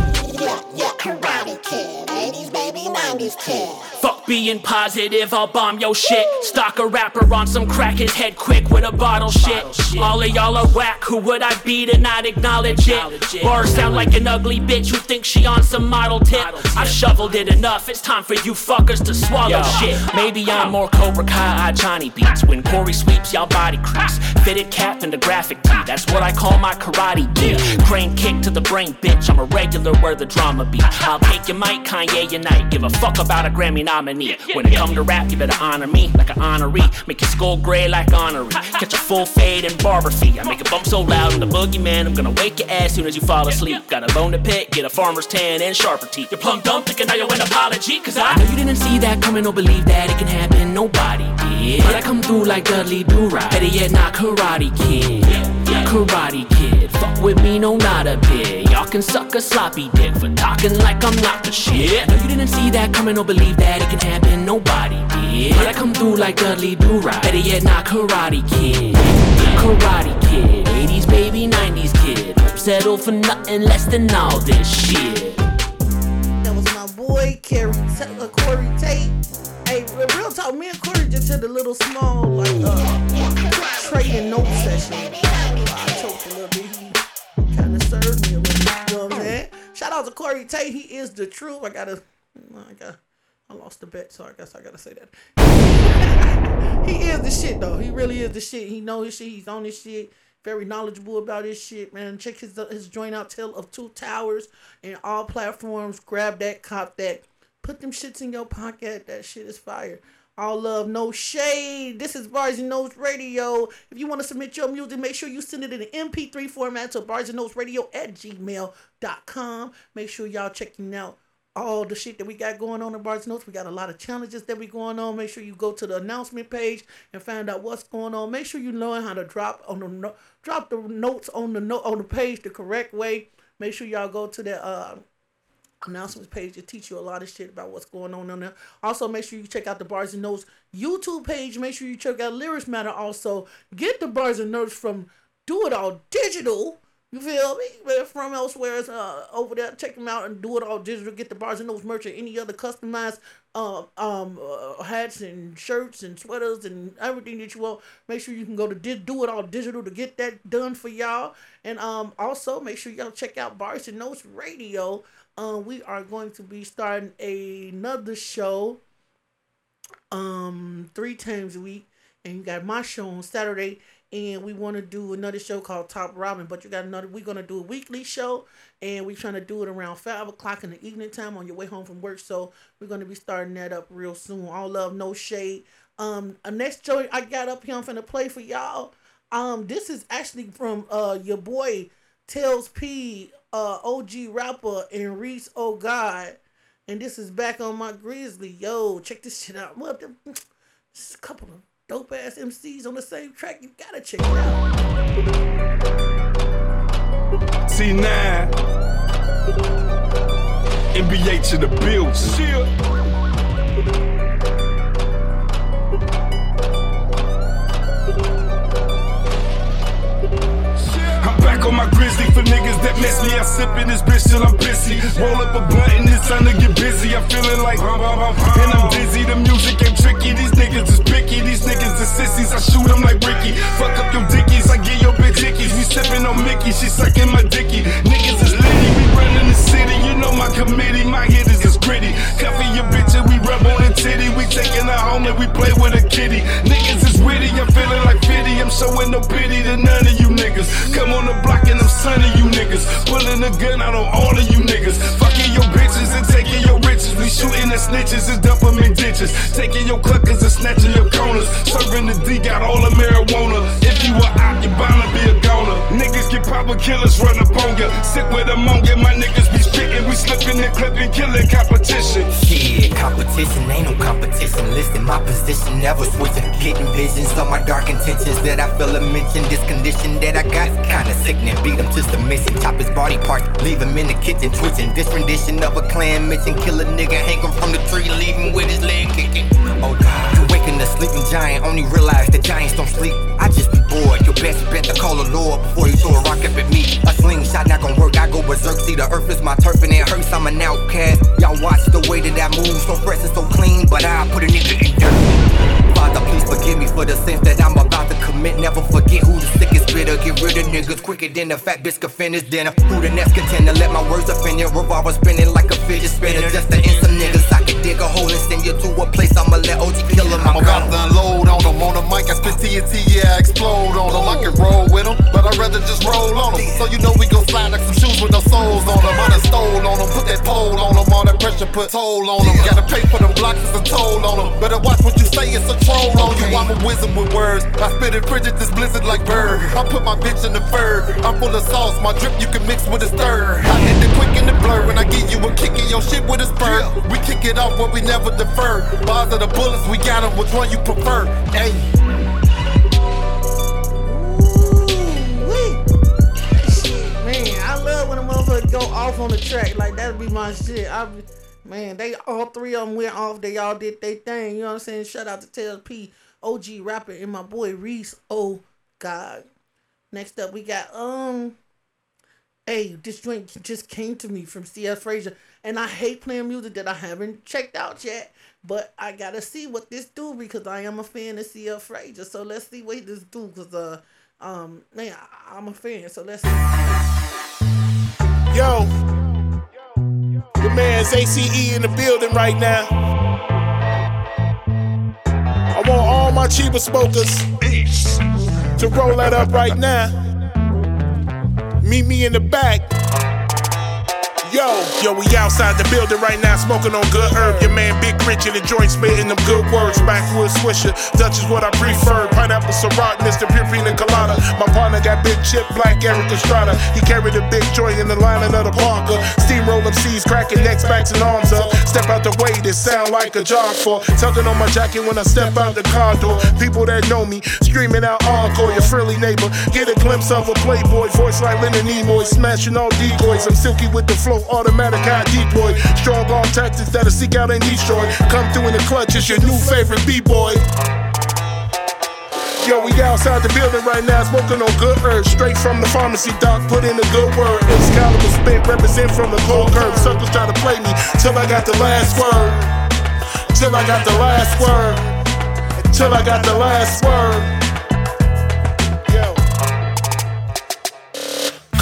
Yeah, Karate Kid, 80s baby, 90s 90s kid. Fuck being positive, I'll bomb your shit. Stock a rapper on some crack his head quick with a bottle shit. All of y'all are whack, who would I be to not acknowledge it? Bars sound like an ugly bitch who thinks she on some model tip. I shoveled it enough, it's time for you fuckers to swallow shit. Maybe I'm more Cobra Kai, Johnny beats. When Corey sweeps, y'all body crease. Fitted cap and the graphic tee, that's what I call my karate gear. Crane kick to the brain, bitch. I'm a regular where the drama be. I'll take your mic, Kanye unite. Give a fuck about a Grammy nominee. When it come to rap, you better honor me like an honoree. Make your skull gray like honorary. Catch a full fade and barber fee. I make a bump so loud in the boogeyman. I'm gonna wake your ass soon as you fall asleep. Got a bone to pick, get a farmer's tan and sharper teeth. You're plumb dumb, thinking now you an apology. Cause I know you didn't see that coming or believe that it can happen. Nobody did. But I come through like Dudley Do Right. Better yet, not Karate Kid. Karate Kid. Fuck with me, no, not a bit. Y'all can suck a sloppy dick for talking like I'm not the shit. No, you didn't see that coming or believe that it can happen. Nobody did. But I come through like Dudley Do Right. Better yet, not Karate Kid. Karate Kid. 80s baby, 90s kid. Won't settle for nothing less than all this shit. That was my boy, Corey, uh, Corey Tate. Hey, real talk, me and Corey just had a little small, like, uh, trading note session. I choked a little bit. He kind of served me a little you know what I'm saying? Shout out to Corey Tate. He is the truth. I gotta, I got, I lost the bet, so I guess I gotta say that. <laughs> he is the shit, though. He really is the shit. He know his shit. He's on his shit. Very knowledgeable about his shit, man. Check his his joint out, Tale of Two Towers, in all platforms. Grab that, cop that. Put them shits in your pocket. That shit is fire. All love, no shade. This is Barz and Notez Radio. If you want to submit your music, make sure you send it in an MP3 format to Barz and Notez Radio at gmail.com. Make sure y'all checking out all the shit that we got going on in Barz and Notez. We got a lot of challenges that we going on. Make sure you go to the announcement page and find out what's going on. Make sure you learn how to drop on the drop the notes on the note on the page the correct way. Make sure y'all go to the uh, announcements page to teach you a lot of shit about what's going on on there. Also, make sure you check out the Barz and Notez YouTube page. Make sure you check out Lyrics Matter. Also, get the Barz and Notez from Do It All Digital. You feel me? But From elsewhere, uh, over there, check them out and do it all digital. Get the Barz and Notez merch or any other customized uh, um uh, hats and shirts and sweaters and everything that you want. Make sure you can go to di- do it all digital to get that done for y'all. And um also make sure y'all check out Barz and Notez Radio. Um, we are going to be starting another show um three times a week, and you got my show on Saturday and we want to do another show called Top Robin. But you got another. We're gonna do a weekly show, and we're trying to do it around five o'clock in the evening time on your way home from work. So we're gonna be starting that up real soon. All love, no shade. Um, a next show I got up here, I'm finna play for y'all. Um, this is actually from uh your boy Tails P, uh OG rapper and Reese Oh God. And this is back on my Grizzly. Yo, check this shit out. What the, just a couple of dope ass MCs on the same track. You gotta check it out. T9. NBA to the build. Till I'm pissy. Roll up a blunt and it's time to get busy. I'm feeling like uh, uh, uh, and I'm dizzy. The music ain't tricky. These niggas is picky. These niggas is sissies. I shoot them like Ricky. Fuck up your dickies. I get your bitch hickeys. We sipping on Mickey. She sucking my dicky. Niggas is litty. We running the city. You know my committee. My hitters is gritty. Cover your bitch and we rub on the titty. We taking her home and we play with a kitty. Niggas is witty. I'm feeling like 50. I'm showing no pity to none of you niggas. Come on the block and I'm sunning you niggas. Pulling a gun out on all of you niggas. Fucking your bitches and taking your riches. We shooting the snitches and dump 'em in ditches. Taking your cluckers and snatching your corners. Serving the D, got all the marijuana. You a op, you bound to be a goner. Niggas get power killers run up on ya. Sick with a monkey, my niggas be spitting. We slipping and clipping, killing competition. Shit, competition ain't no competition. Listen, my position never switching. Getting visions of my dark intentions that I feel a mention. This condition that I got kinda sickening. Beat him just to submission. Chop his body parts, leave him in the kitchen twitching. This rendition of a clan mission. Kill a nigga, hang him from the tree, leave him with his leg kicking. Oh God, you waking the sleeping giant. Only realize the giants don't sleep. I just be bored. Your best bet to call the Lord before you throw a rock up at me. A slingshot not gonna work. I go berserk. See the earth is my turf and it hurts. I'm an outcast. Y'all watch the way that I move. So fresh and so clean, but I put a nigga in dirt. Father, please forgive me for the sins that I'm about to commit. Never forget who the sickest bitter. Get rid of niggas quicker than the fat bitch can finish dinner. Who the next contender? Let my words offend you. Revolver spinning like a fidget spinner. Just to end some niggas. I dig a hole and send you to a place. I'ma let OG kill him. I'm about to unload on them. On the mic, I spit TNT, yeah, I explode on them. I can roll with them, but I'd rather just roll on them. So you know we gon' slide like some shoes with no soles on them. I done stole on them, put that pole on them. All that pressure put toll on them. Gotta pay for them blocks, it's a toll on them. Better watch what you say, it's a troll on you. I'm a wizard with words. I spit it frigid, this blizzard like bird. I put my bitch in the fur. I'm full of sauce, my drip you can mix with a stir. I hit the quick in the blur when I give you a kick in your shit with a spur. We kick it off, but we never defer. Bars of the bullets, we got them. Which one you prefer? Hey. Man, I love when a motherfucker go off on the track. Like that'd be my shit. I man, they all three of them went off. They all did their thing. You know what I'm saying? Shout out to Tails P, OG rapper, and my boy Reese. Oh God. Next up, we got um. Hey, this joint just came to me from C.S. Frazier, and I hate playing music that I haven't checked out yet. But I gotta see what this do because I am a fan of C.L. Frazier. So let's see what this do because uh um man I, I'm a fan. So let's see. Yo, the man's ACE in the building right now. I want all my cheaper smokers to roll that up right now. Meet me in the back. Yo, yo, we outside the building right now, smoking on good herb. Your man Big Rich in the joint, spitting them good words. Backwoods Swisher, Dutch is what I prefer. Pineapple Ciroc, Mr. Pure Pina Colada. My partner got Big Chip, Black Erik Estrada. He carried a big joint in the lining of the Parker. Steamroll up C's, cracking necks, backs, and arms up. Step out the way, this sound like a jog for. Tugging on my jacket when I step out the car door. People that know me, screaming out encore. Your friendly neighbor, get a glimpse of a playboy. Voice like Leonard Nimoy, smashing all decoys. I'm silky with the flow, automatic high deploy. Strong arm tactics that'll seek out and destroy. Come through in the clutch, it's your new favorite B-boy. Yo, we outside the building right now, smoking on good herbs. Straight from the pharmacy, doc, put in a good word. Excalibur spit, represent from the cold curve. Suckers try to play me till I got the last word. Till I got the last word. Till I got the last word.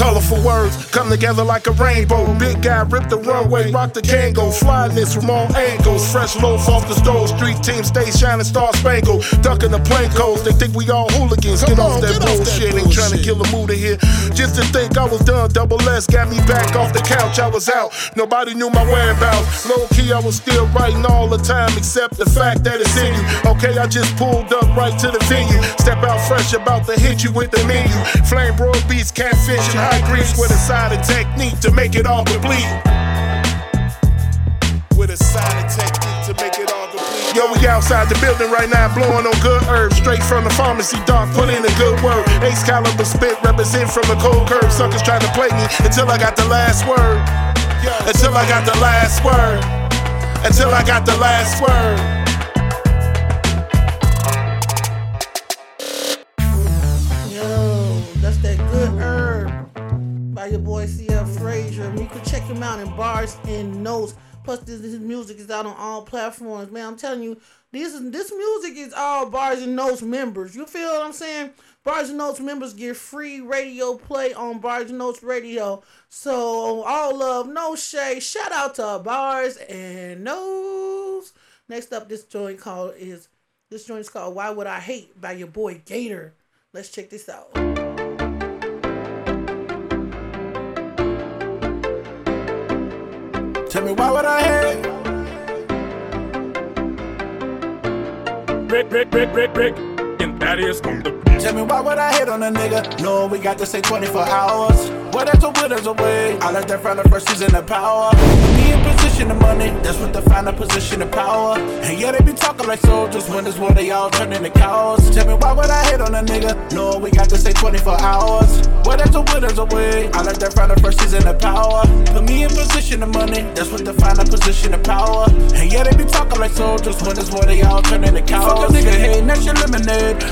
Colorful words come together like a rainbow. Big guy rip the runway, rock the Kangol. Flying this from all angles. Fresh loaf off the stove. Street team stay shining, star spangled. Ducking the codes. They think we all hooligans. Get off that bullshit. Ain't trying to kill a mood in here. Just to think I was done. Double S got me back off the couch. I was out. Nobody knew my whereabouts. Low key, I was still writing all the time, except the fact that it's in you. Okay, I just pulled up right to the venue. Step out fresh, about to hit you with the menu. Flame broad beats, catfish, and high grease with a side of technique to make it all complete. With a side of technique to make it all complete. Yo, we outside the building right now, blowing on good herbs. Straight from the pharmacy, dog, put in a good word. Ace caliber spit, represent from the cold curve. Suckers trying to play me until I got the last word. Until I got the last word. Until I got the last word. Out in Barz and Notez. Plus, this, this music is out on all platforms. Man, I'm telling you, this is this music is all Barz and Notez members. You feel what I'm saying? Barz and Notez members get free radio play on Barz and Notez Radio. So all love, no shade. Shout out to Barz and Notez. Next up, this joint called is this joint is called "Why Would I Hate" by your boy Gator. Let's check this out. Tell me why would I hate? Rick, Rick, Rick, and Tell me why would I hate on a nigga? No, we got to say 24 hours. Well, that's a winner's away. I learned that from the first season of power. Be in position of money, that's what define a position of power. And yeah, they be talking like soldiers when it's war, they all turn into cowards. Tell me why would I hate on a nigga? No, we got to say 24 hours. Well, that's a winner's away. I learned that from the first season of power. Put me in position of money, that's what define a position of power. And yeah, they be talking like soldiers when it's war, they all turn into cowards. Fuck a nigga hating, that shit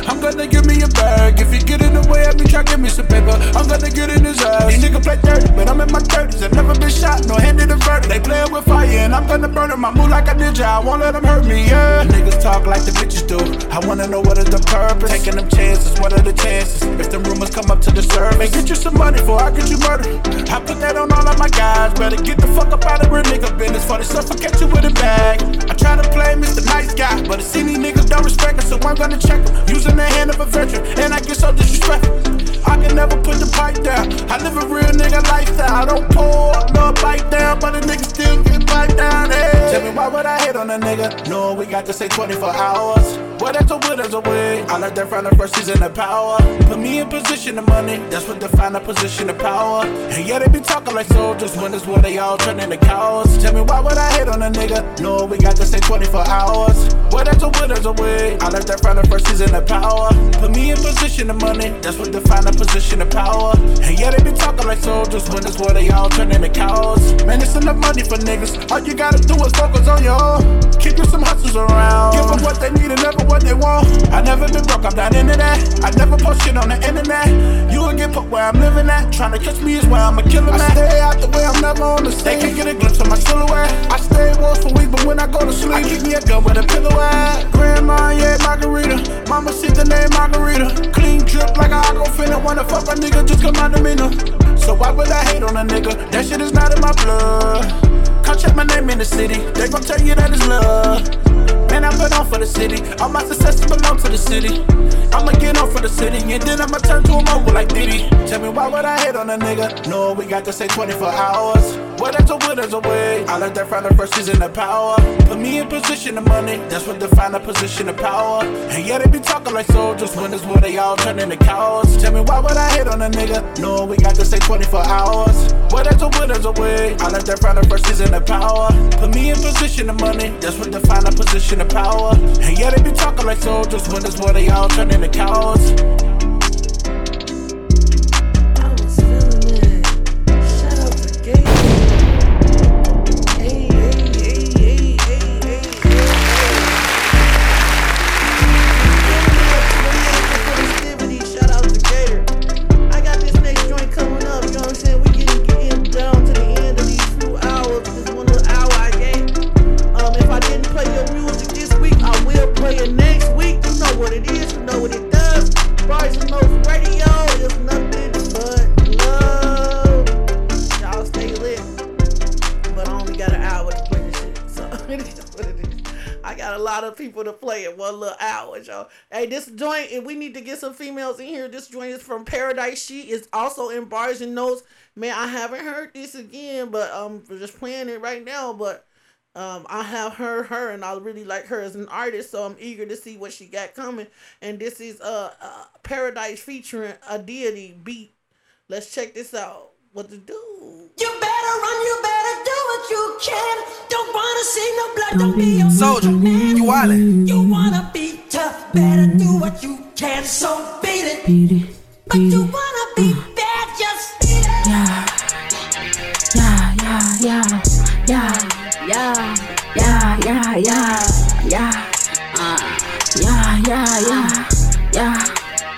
I'm gonna give me a bag. If you get in the way, I be try to give me some paper. I'm gonna get in his ass. These niggas play 30, but I'm in my 30s. I've never been shot, no handed a verdict. They playin' with fire, and I'm gonna burn them. I move like a ninja, I won't let them hurt me, yeah. Niggas talk like the bitches do. I wanna know what is the purpose. Taking them chances, what are the chances? If the rumors come up to the surface, get you some money before I get you murdered. I put that on all of my guys. Better get the fuck up out of real nigga business for they suffocate you with a bag. I try to play Mr. Nice Guy, but I see these niggas don't respect us, so I'm gonna check them. Use Using the hand of a veteran, and I get so disrespectful. I can never put the pipe down. I live a real nigga lifestyle. I don't pour no bite down, but a nigga still get pipe down. Hey. Tell me why would I hate on a nigga? No, we got to say 24 hours. Well, that's a will, that's a. I learned that from the first season of power. Put me in position of money, that's what define a position of power. And yeah, they be talking like soldiers when it's where they all turn into cowards. Tell me why would I hate on a nigga? No, we got to say 24 hours. Well, that's a will, that's a. I learned that from the first season of power. Put me in position of money, that's what define a position of power. And yeah, they be talking like soldiers when it's where they all turn into cowards. Man, it's enough money for niggas. All you gotta do is focus on your own. Keep you some hustles around. Give them what they need and never what they want. I never been broke, I'm not into that. I never post shit on the internet. You will get put where I'm living at. Trying to catch me is where I'm a killer man. I stay out the way, I'm never on the stage. They can't get a glimpse of my silhouette. I stay wolf for weeks, but when I go to sleep, I keep me a gun with a pillow at. Grandma, yeah, margarita. Mama see the name Margarita. Clean drip like a Aqua finna. Wanna fuck a nigga, just come out the. So why would I hate on a nigga? That shit is not in my blood. Come check my name in the city. They gon' tell you that it's love. Man, I put on for the city. All my successes belong to the city. I'ma get on for the city, and then I'ma turn to a mobile like Diddy. Tell me why would I hate on a nigga? No, we got to say 24 hours. Well, that's a will, there's a way. I learned that from the first season of power. Put me in position of money, that's what define a position of power. And yeah, they be talking like soldiers when it's where they all turn into cowards. Tell me why would I hate on a nigga? No, we got to say 24 hours. Well, that's a will, there's a way. I learned that from the first season of power. Put me in position of money, that's what define a position of power. And yeah, they be talking like soldiers when it's where they all turn into cowards. People to play in one little hour, y'all. Hey, this joint, and we need to get some females in here. This joint is from Paradise. She is also in Barz and Notez. Man, I haven't heard this again, but um, we're just playing it right now. But um, I have heard her, and I really like her as an artist, so I'm eager to see what she got coming. And this is uh, uh Paradise featuring a deity beat. Let's check this out what to do. You better run, you better do what you can. Don't wanna see no blood, don't be a soldier. Man. You wildin'. You wanna be tough, better do what you can. So beat it. Beat it. But you wanna be uh. bad, just beat it. Yeah. Yeah, yeah, yeah. Yeah, yeah, yeah, yeah, yeah, yeah. Uh. Yeah, yeah, yeah, yeah.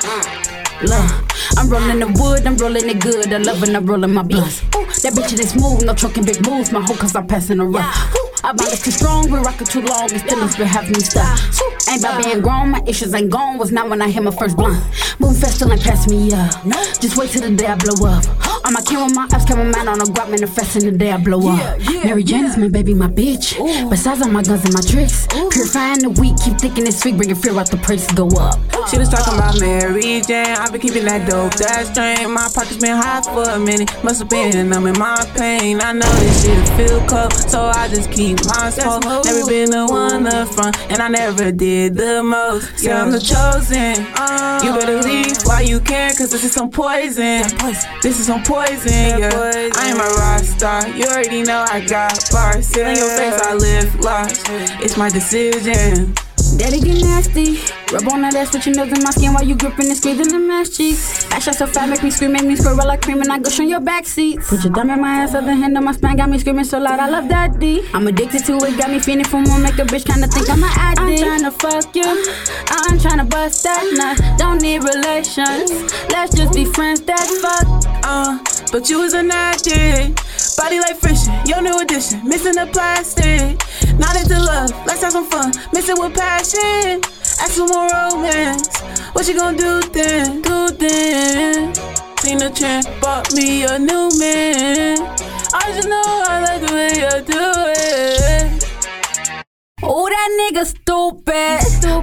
Uh. Love. I'm rolling the wood, I'm rolling it good. I love when I'm rolling my blunts. Ooh, that bitch is smooth, no trucking big moves. My hoe cause I'm passing around. Ooh, I bought it too strong, we rockin' too long, and still it's been having me stuck. Ain't about being grown, my issues ain't gone. Was not when I hit my first blunt. Moving fast till ain't pass me up. Just wait till the day I blow up. I'm a king with my apps, camera man on a guap, manifesting the day I blow up. Mary Jane is my baby, my bitch. Besides all my guns and my tricks. Purifying the weak, keep thinking it's sweet, bringing fear out the prices go up. She was talking about Mary Jane. I've been keeping that dope, that strain. My pockets been hot for a minute. Must have been, I'm in my pain. I know this shit feel cold, so I just keep smoke. Never been the one up front, and I never did the most. Yeah, I'm the chosen. You better leave while you can, cause this is some poison. This is some poison, yeah. I am a rock star. You already know I got bars. Sit on your face, I live lost. It's my decision. Daddy get nasty. Rub on that ass with your nose in my skin while you gripping and squeezing the ass cheeks. Ass shot so fat, make me scream, make me squirt like cream, and I gush on your backseat. Put your thumb in my ass, other hand on my spine, got me screaming so loud, I love that D. I'm addicted to it, got me feeling for more, make a bitch kinda think I'm an addict. I'm tryna fuck you, I'm tryna bust that nut. Don't need relations, let's just be friends, that's fuck. Uh, but you was an addict. Body like friction, your new addition, missing the plastic. Not into love, let's have some fun, missing with passion. Ask for more romance. What you gonna do then? Do then? Seen the bought me a new man. I just know I like the way you do it. Oh, that nigga stupid.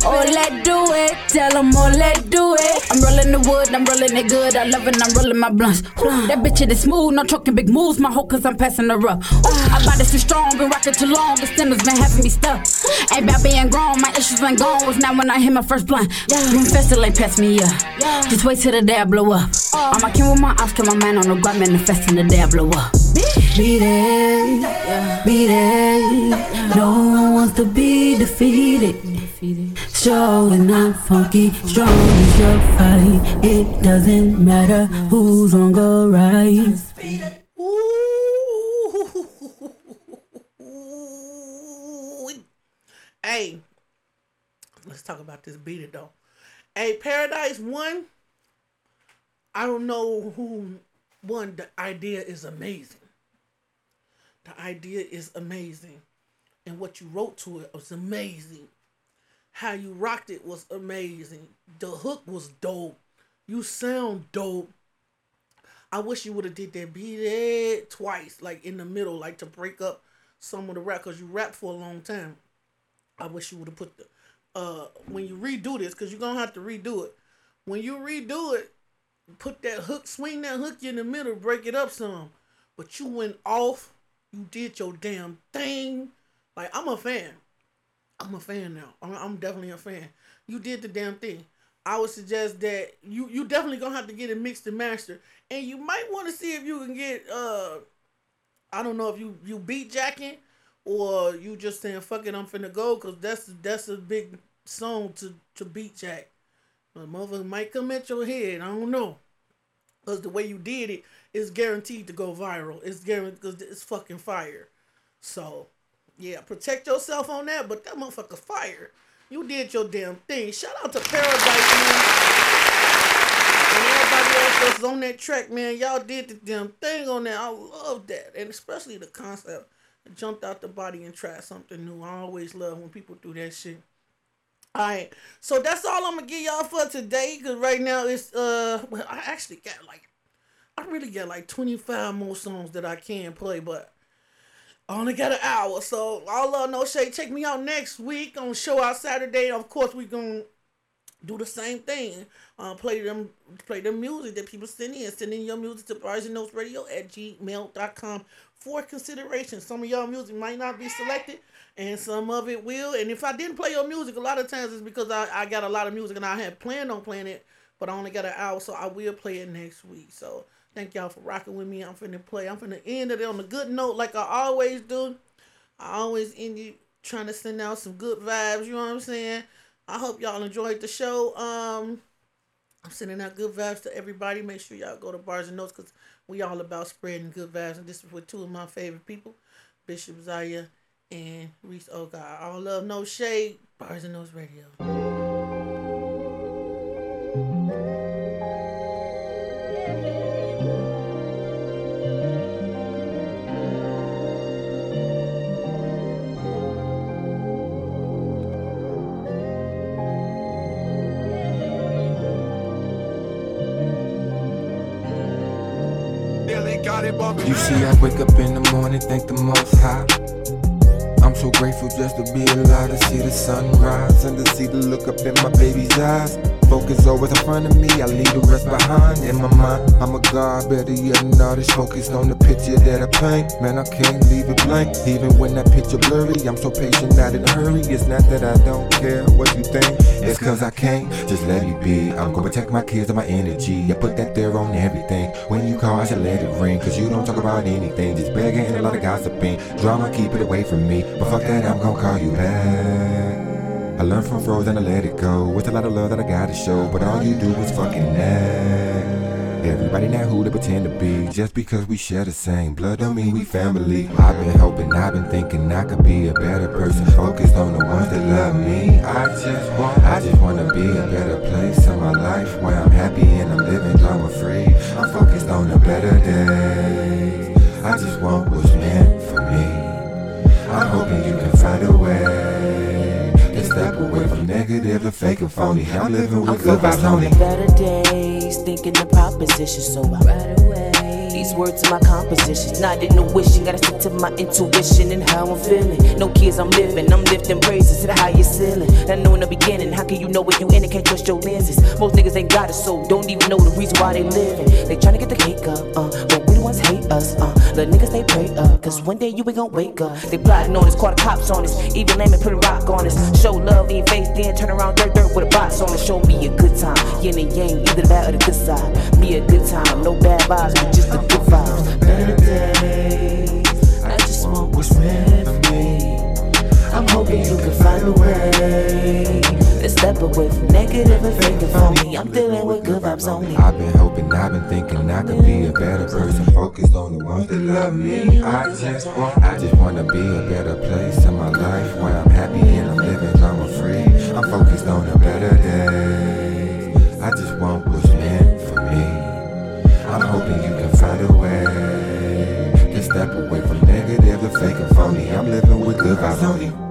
Oh, let do it. Tell him, oh, let do it. I'm rolling the wood, I'm rolling it good. I love it, I'm rolling my blunts. Ooh, that bitch it is smooth, no talking big moves. My hoe, cause I'm passing her up. Ooh, I body too strong, been rocking too long. The stemmer's been having me stuck. Ain't about being grown, my issues been gone. Was now when I hit my first blunt. Room festival ain't pass me up. Just wait till the day I blow up. Oh. I'm a king with my ops, kill my man on the ground, manifesting the day I blow up. Be it, be it. No one wants to be defeated. Strong I'm funky, strong as your fight. It doesn't matter who's wrong or right. <laughs> Hey, let's talk about this beat it though. Hey, Paradise One. I don't know who won. The idea is amazing. The idea is amazing. And what you wrote to it was amazing. How you rocked it was amazing. The hook was dope. You sound dope. I wish you would have did that beat it twice, like in the middle, like to break up some of the rap, cause you rapped for a long time. I wish you would have put the uh when you redo this, cause you're gonna have to redo it. When you redo it, put that hook, swing that hook in the middle, break it up some. But you went off, you did your damn thing. Like I'm a fan. I'm a fan now. I'm, definitely a fan. You did the damn thing. I would suggest that you you definitely gonna have to get it mixed and mastered, and you might want to see if you can get uh, I don't know if you you beat jacking or you just saying fuck it I'm finna go because that's that's a big song to to beat jack. But motherfucker might come at your head. I don't know. Cause the way you did it is guaranteed to go viral. It's guaranteed because it's fucking fire. So yeah, protect yourself on that, but that motherfucker fire. You did your damn thing. Shout out to Paradise, man. And everybody else that's on that track, man. Y'all did the damn thing on that. I love that. And especially the concept. Jumped out the body and tried something new. I always love when people do that shit. Alright, so that's all I'm gonna give y'all for today. Cause right now it's uh well I actually got like I really got like 25 more songs that I can play, but I only got an hour, so all love, no shade. Check me out next week on Show Out Saturday. Of course, we gonna do the same thing. Uh, play them, play the music that people send in. Send in your music to Rising Notes Radio at gmail.com for consideration. Some of y'all music might not be selected, and some of it will. And if I didn't play your music, a lot of times it's because I, I got a lot of music and I had planned on playing it, but I only got an hour, so I will play it next week. So. Thank y'all for rocking with me. I'm finna play. I'm finna end it on a good note, like I always do. I always end it trying to send out some good vibes. You know what I'm saying? I hope y'all enjoyed the show. Um, I'm sending out good vibes to everybody. Make sure y'all go to Barz and Notez because we all about spreading good vibes. And this is with two of my favorite people, Bishop Zaya and Reese Ogar. All love, no shade. Barz and Notez Radio. You see, I wake up in the morning, thank the most high. I'm so grateful just to be alive, to see the sunrise and to see the look up in my baby's eyes. Focus always in front of me, I leave the rest behind. In my mind, I'm a god, better yet an artist. Focused on the picture that I paint. Man, I can't leave it blank. Even when that picture blurry, I'm so patient, not in a hurry. It's not that I don't care what you think, it's cause I can't. Just let it be. I'm gonna protect my kids and my energy. I put that there on everything. When you call, I should let it ring. Cause you don't talk about anything, just begging and a lot of gossiping. Drama, keep it away from me. But fuck that, I'm gonna call you back. I learned from frozen I let it go. With a lot of love that I gotta show, but all you do is fucking nag. Everybody not who they pretend to be. Just because we share the same blood don't mean we family. I've been hoping, I've been thinking I could be a better person. Focused on the ones that love me. I just want, I just wanna be a better place in my life where I'm happy and I'm living drama free. I'm focused on the better days. I just want what's meant for me. I'm hoping you can find a way step away from negative, the fake and phony. I'm living with good vibes only. Better days, thinking the proposition, so I right away. These words are my composition, not in the wishing. Gotta stick to my intuition and how I'm feeling. No kids, I'm living. I'm lifting praises to the highest ceiling. I know in the beginning, how can you know what you in and can't trust your lenses? Most niggas ain't got it, so don't even know the reason why they living. They tryna get the cake up, uh, us, uh. The niggas they pray up, cause one day you ain't gon' wake up. They plotting on us, call the cops on us, even lame and put a rock on us. Show love in face, then turn around dirt dirt with a box on us. Show me a good time, yin and yang, either the bad or the good side. Me a good time, no bad vibes, but just the good vibes. Better days, I just want what's meant for me. I'm hoping you can find a way away from negative and faking for me. I'm dealing with good vibes only. I've been hoping, I've been thinking I could be a better person. Focused on the ones that love me. I just want, I just wanna be a better place in my life where I'm happy and I'm living drama free. I'm focused on a better day. I just want what's meant for me. I'm hoping you can find a way to step away from negative, and phony. I'm living with good vibes only.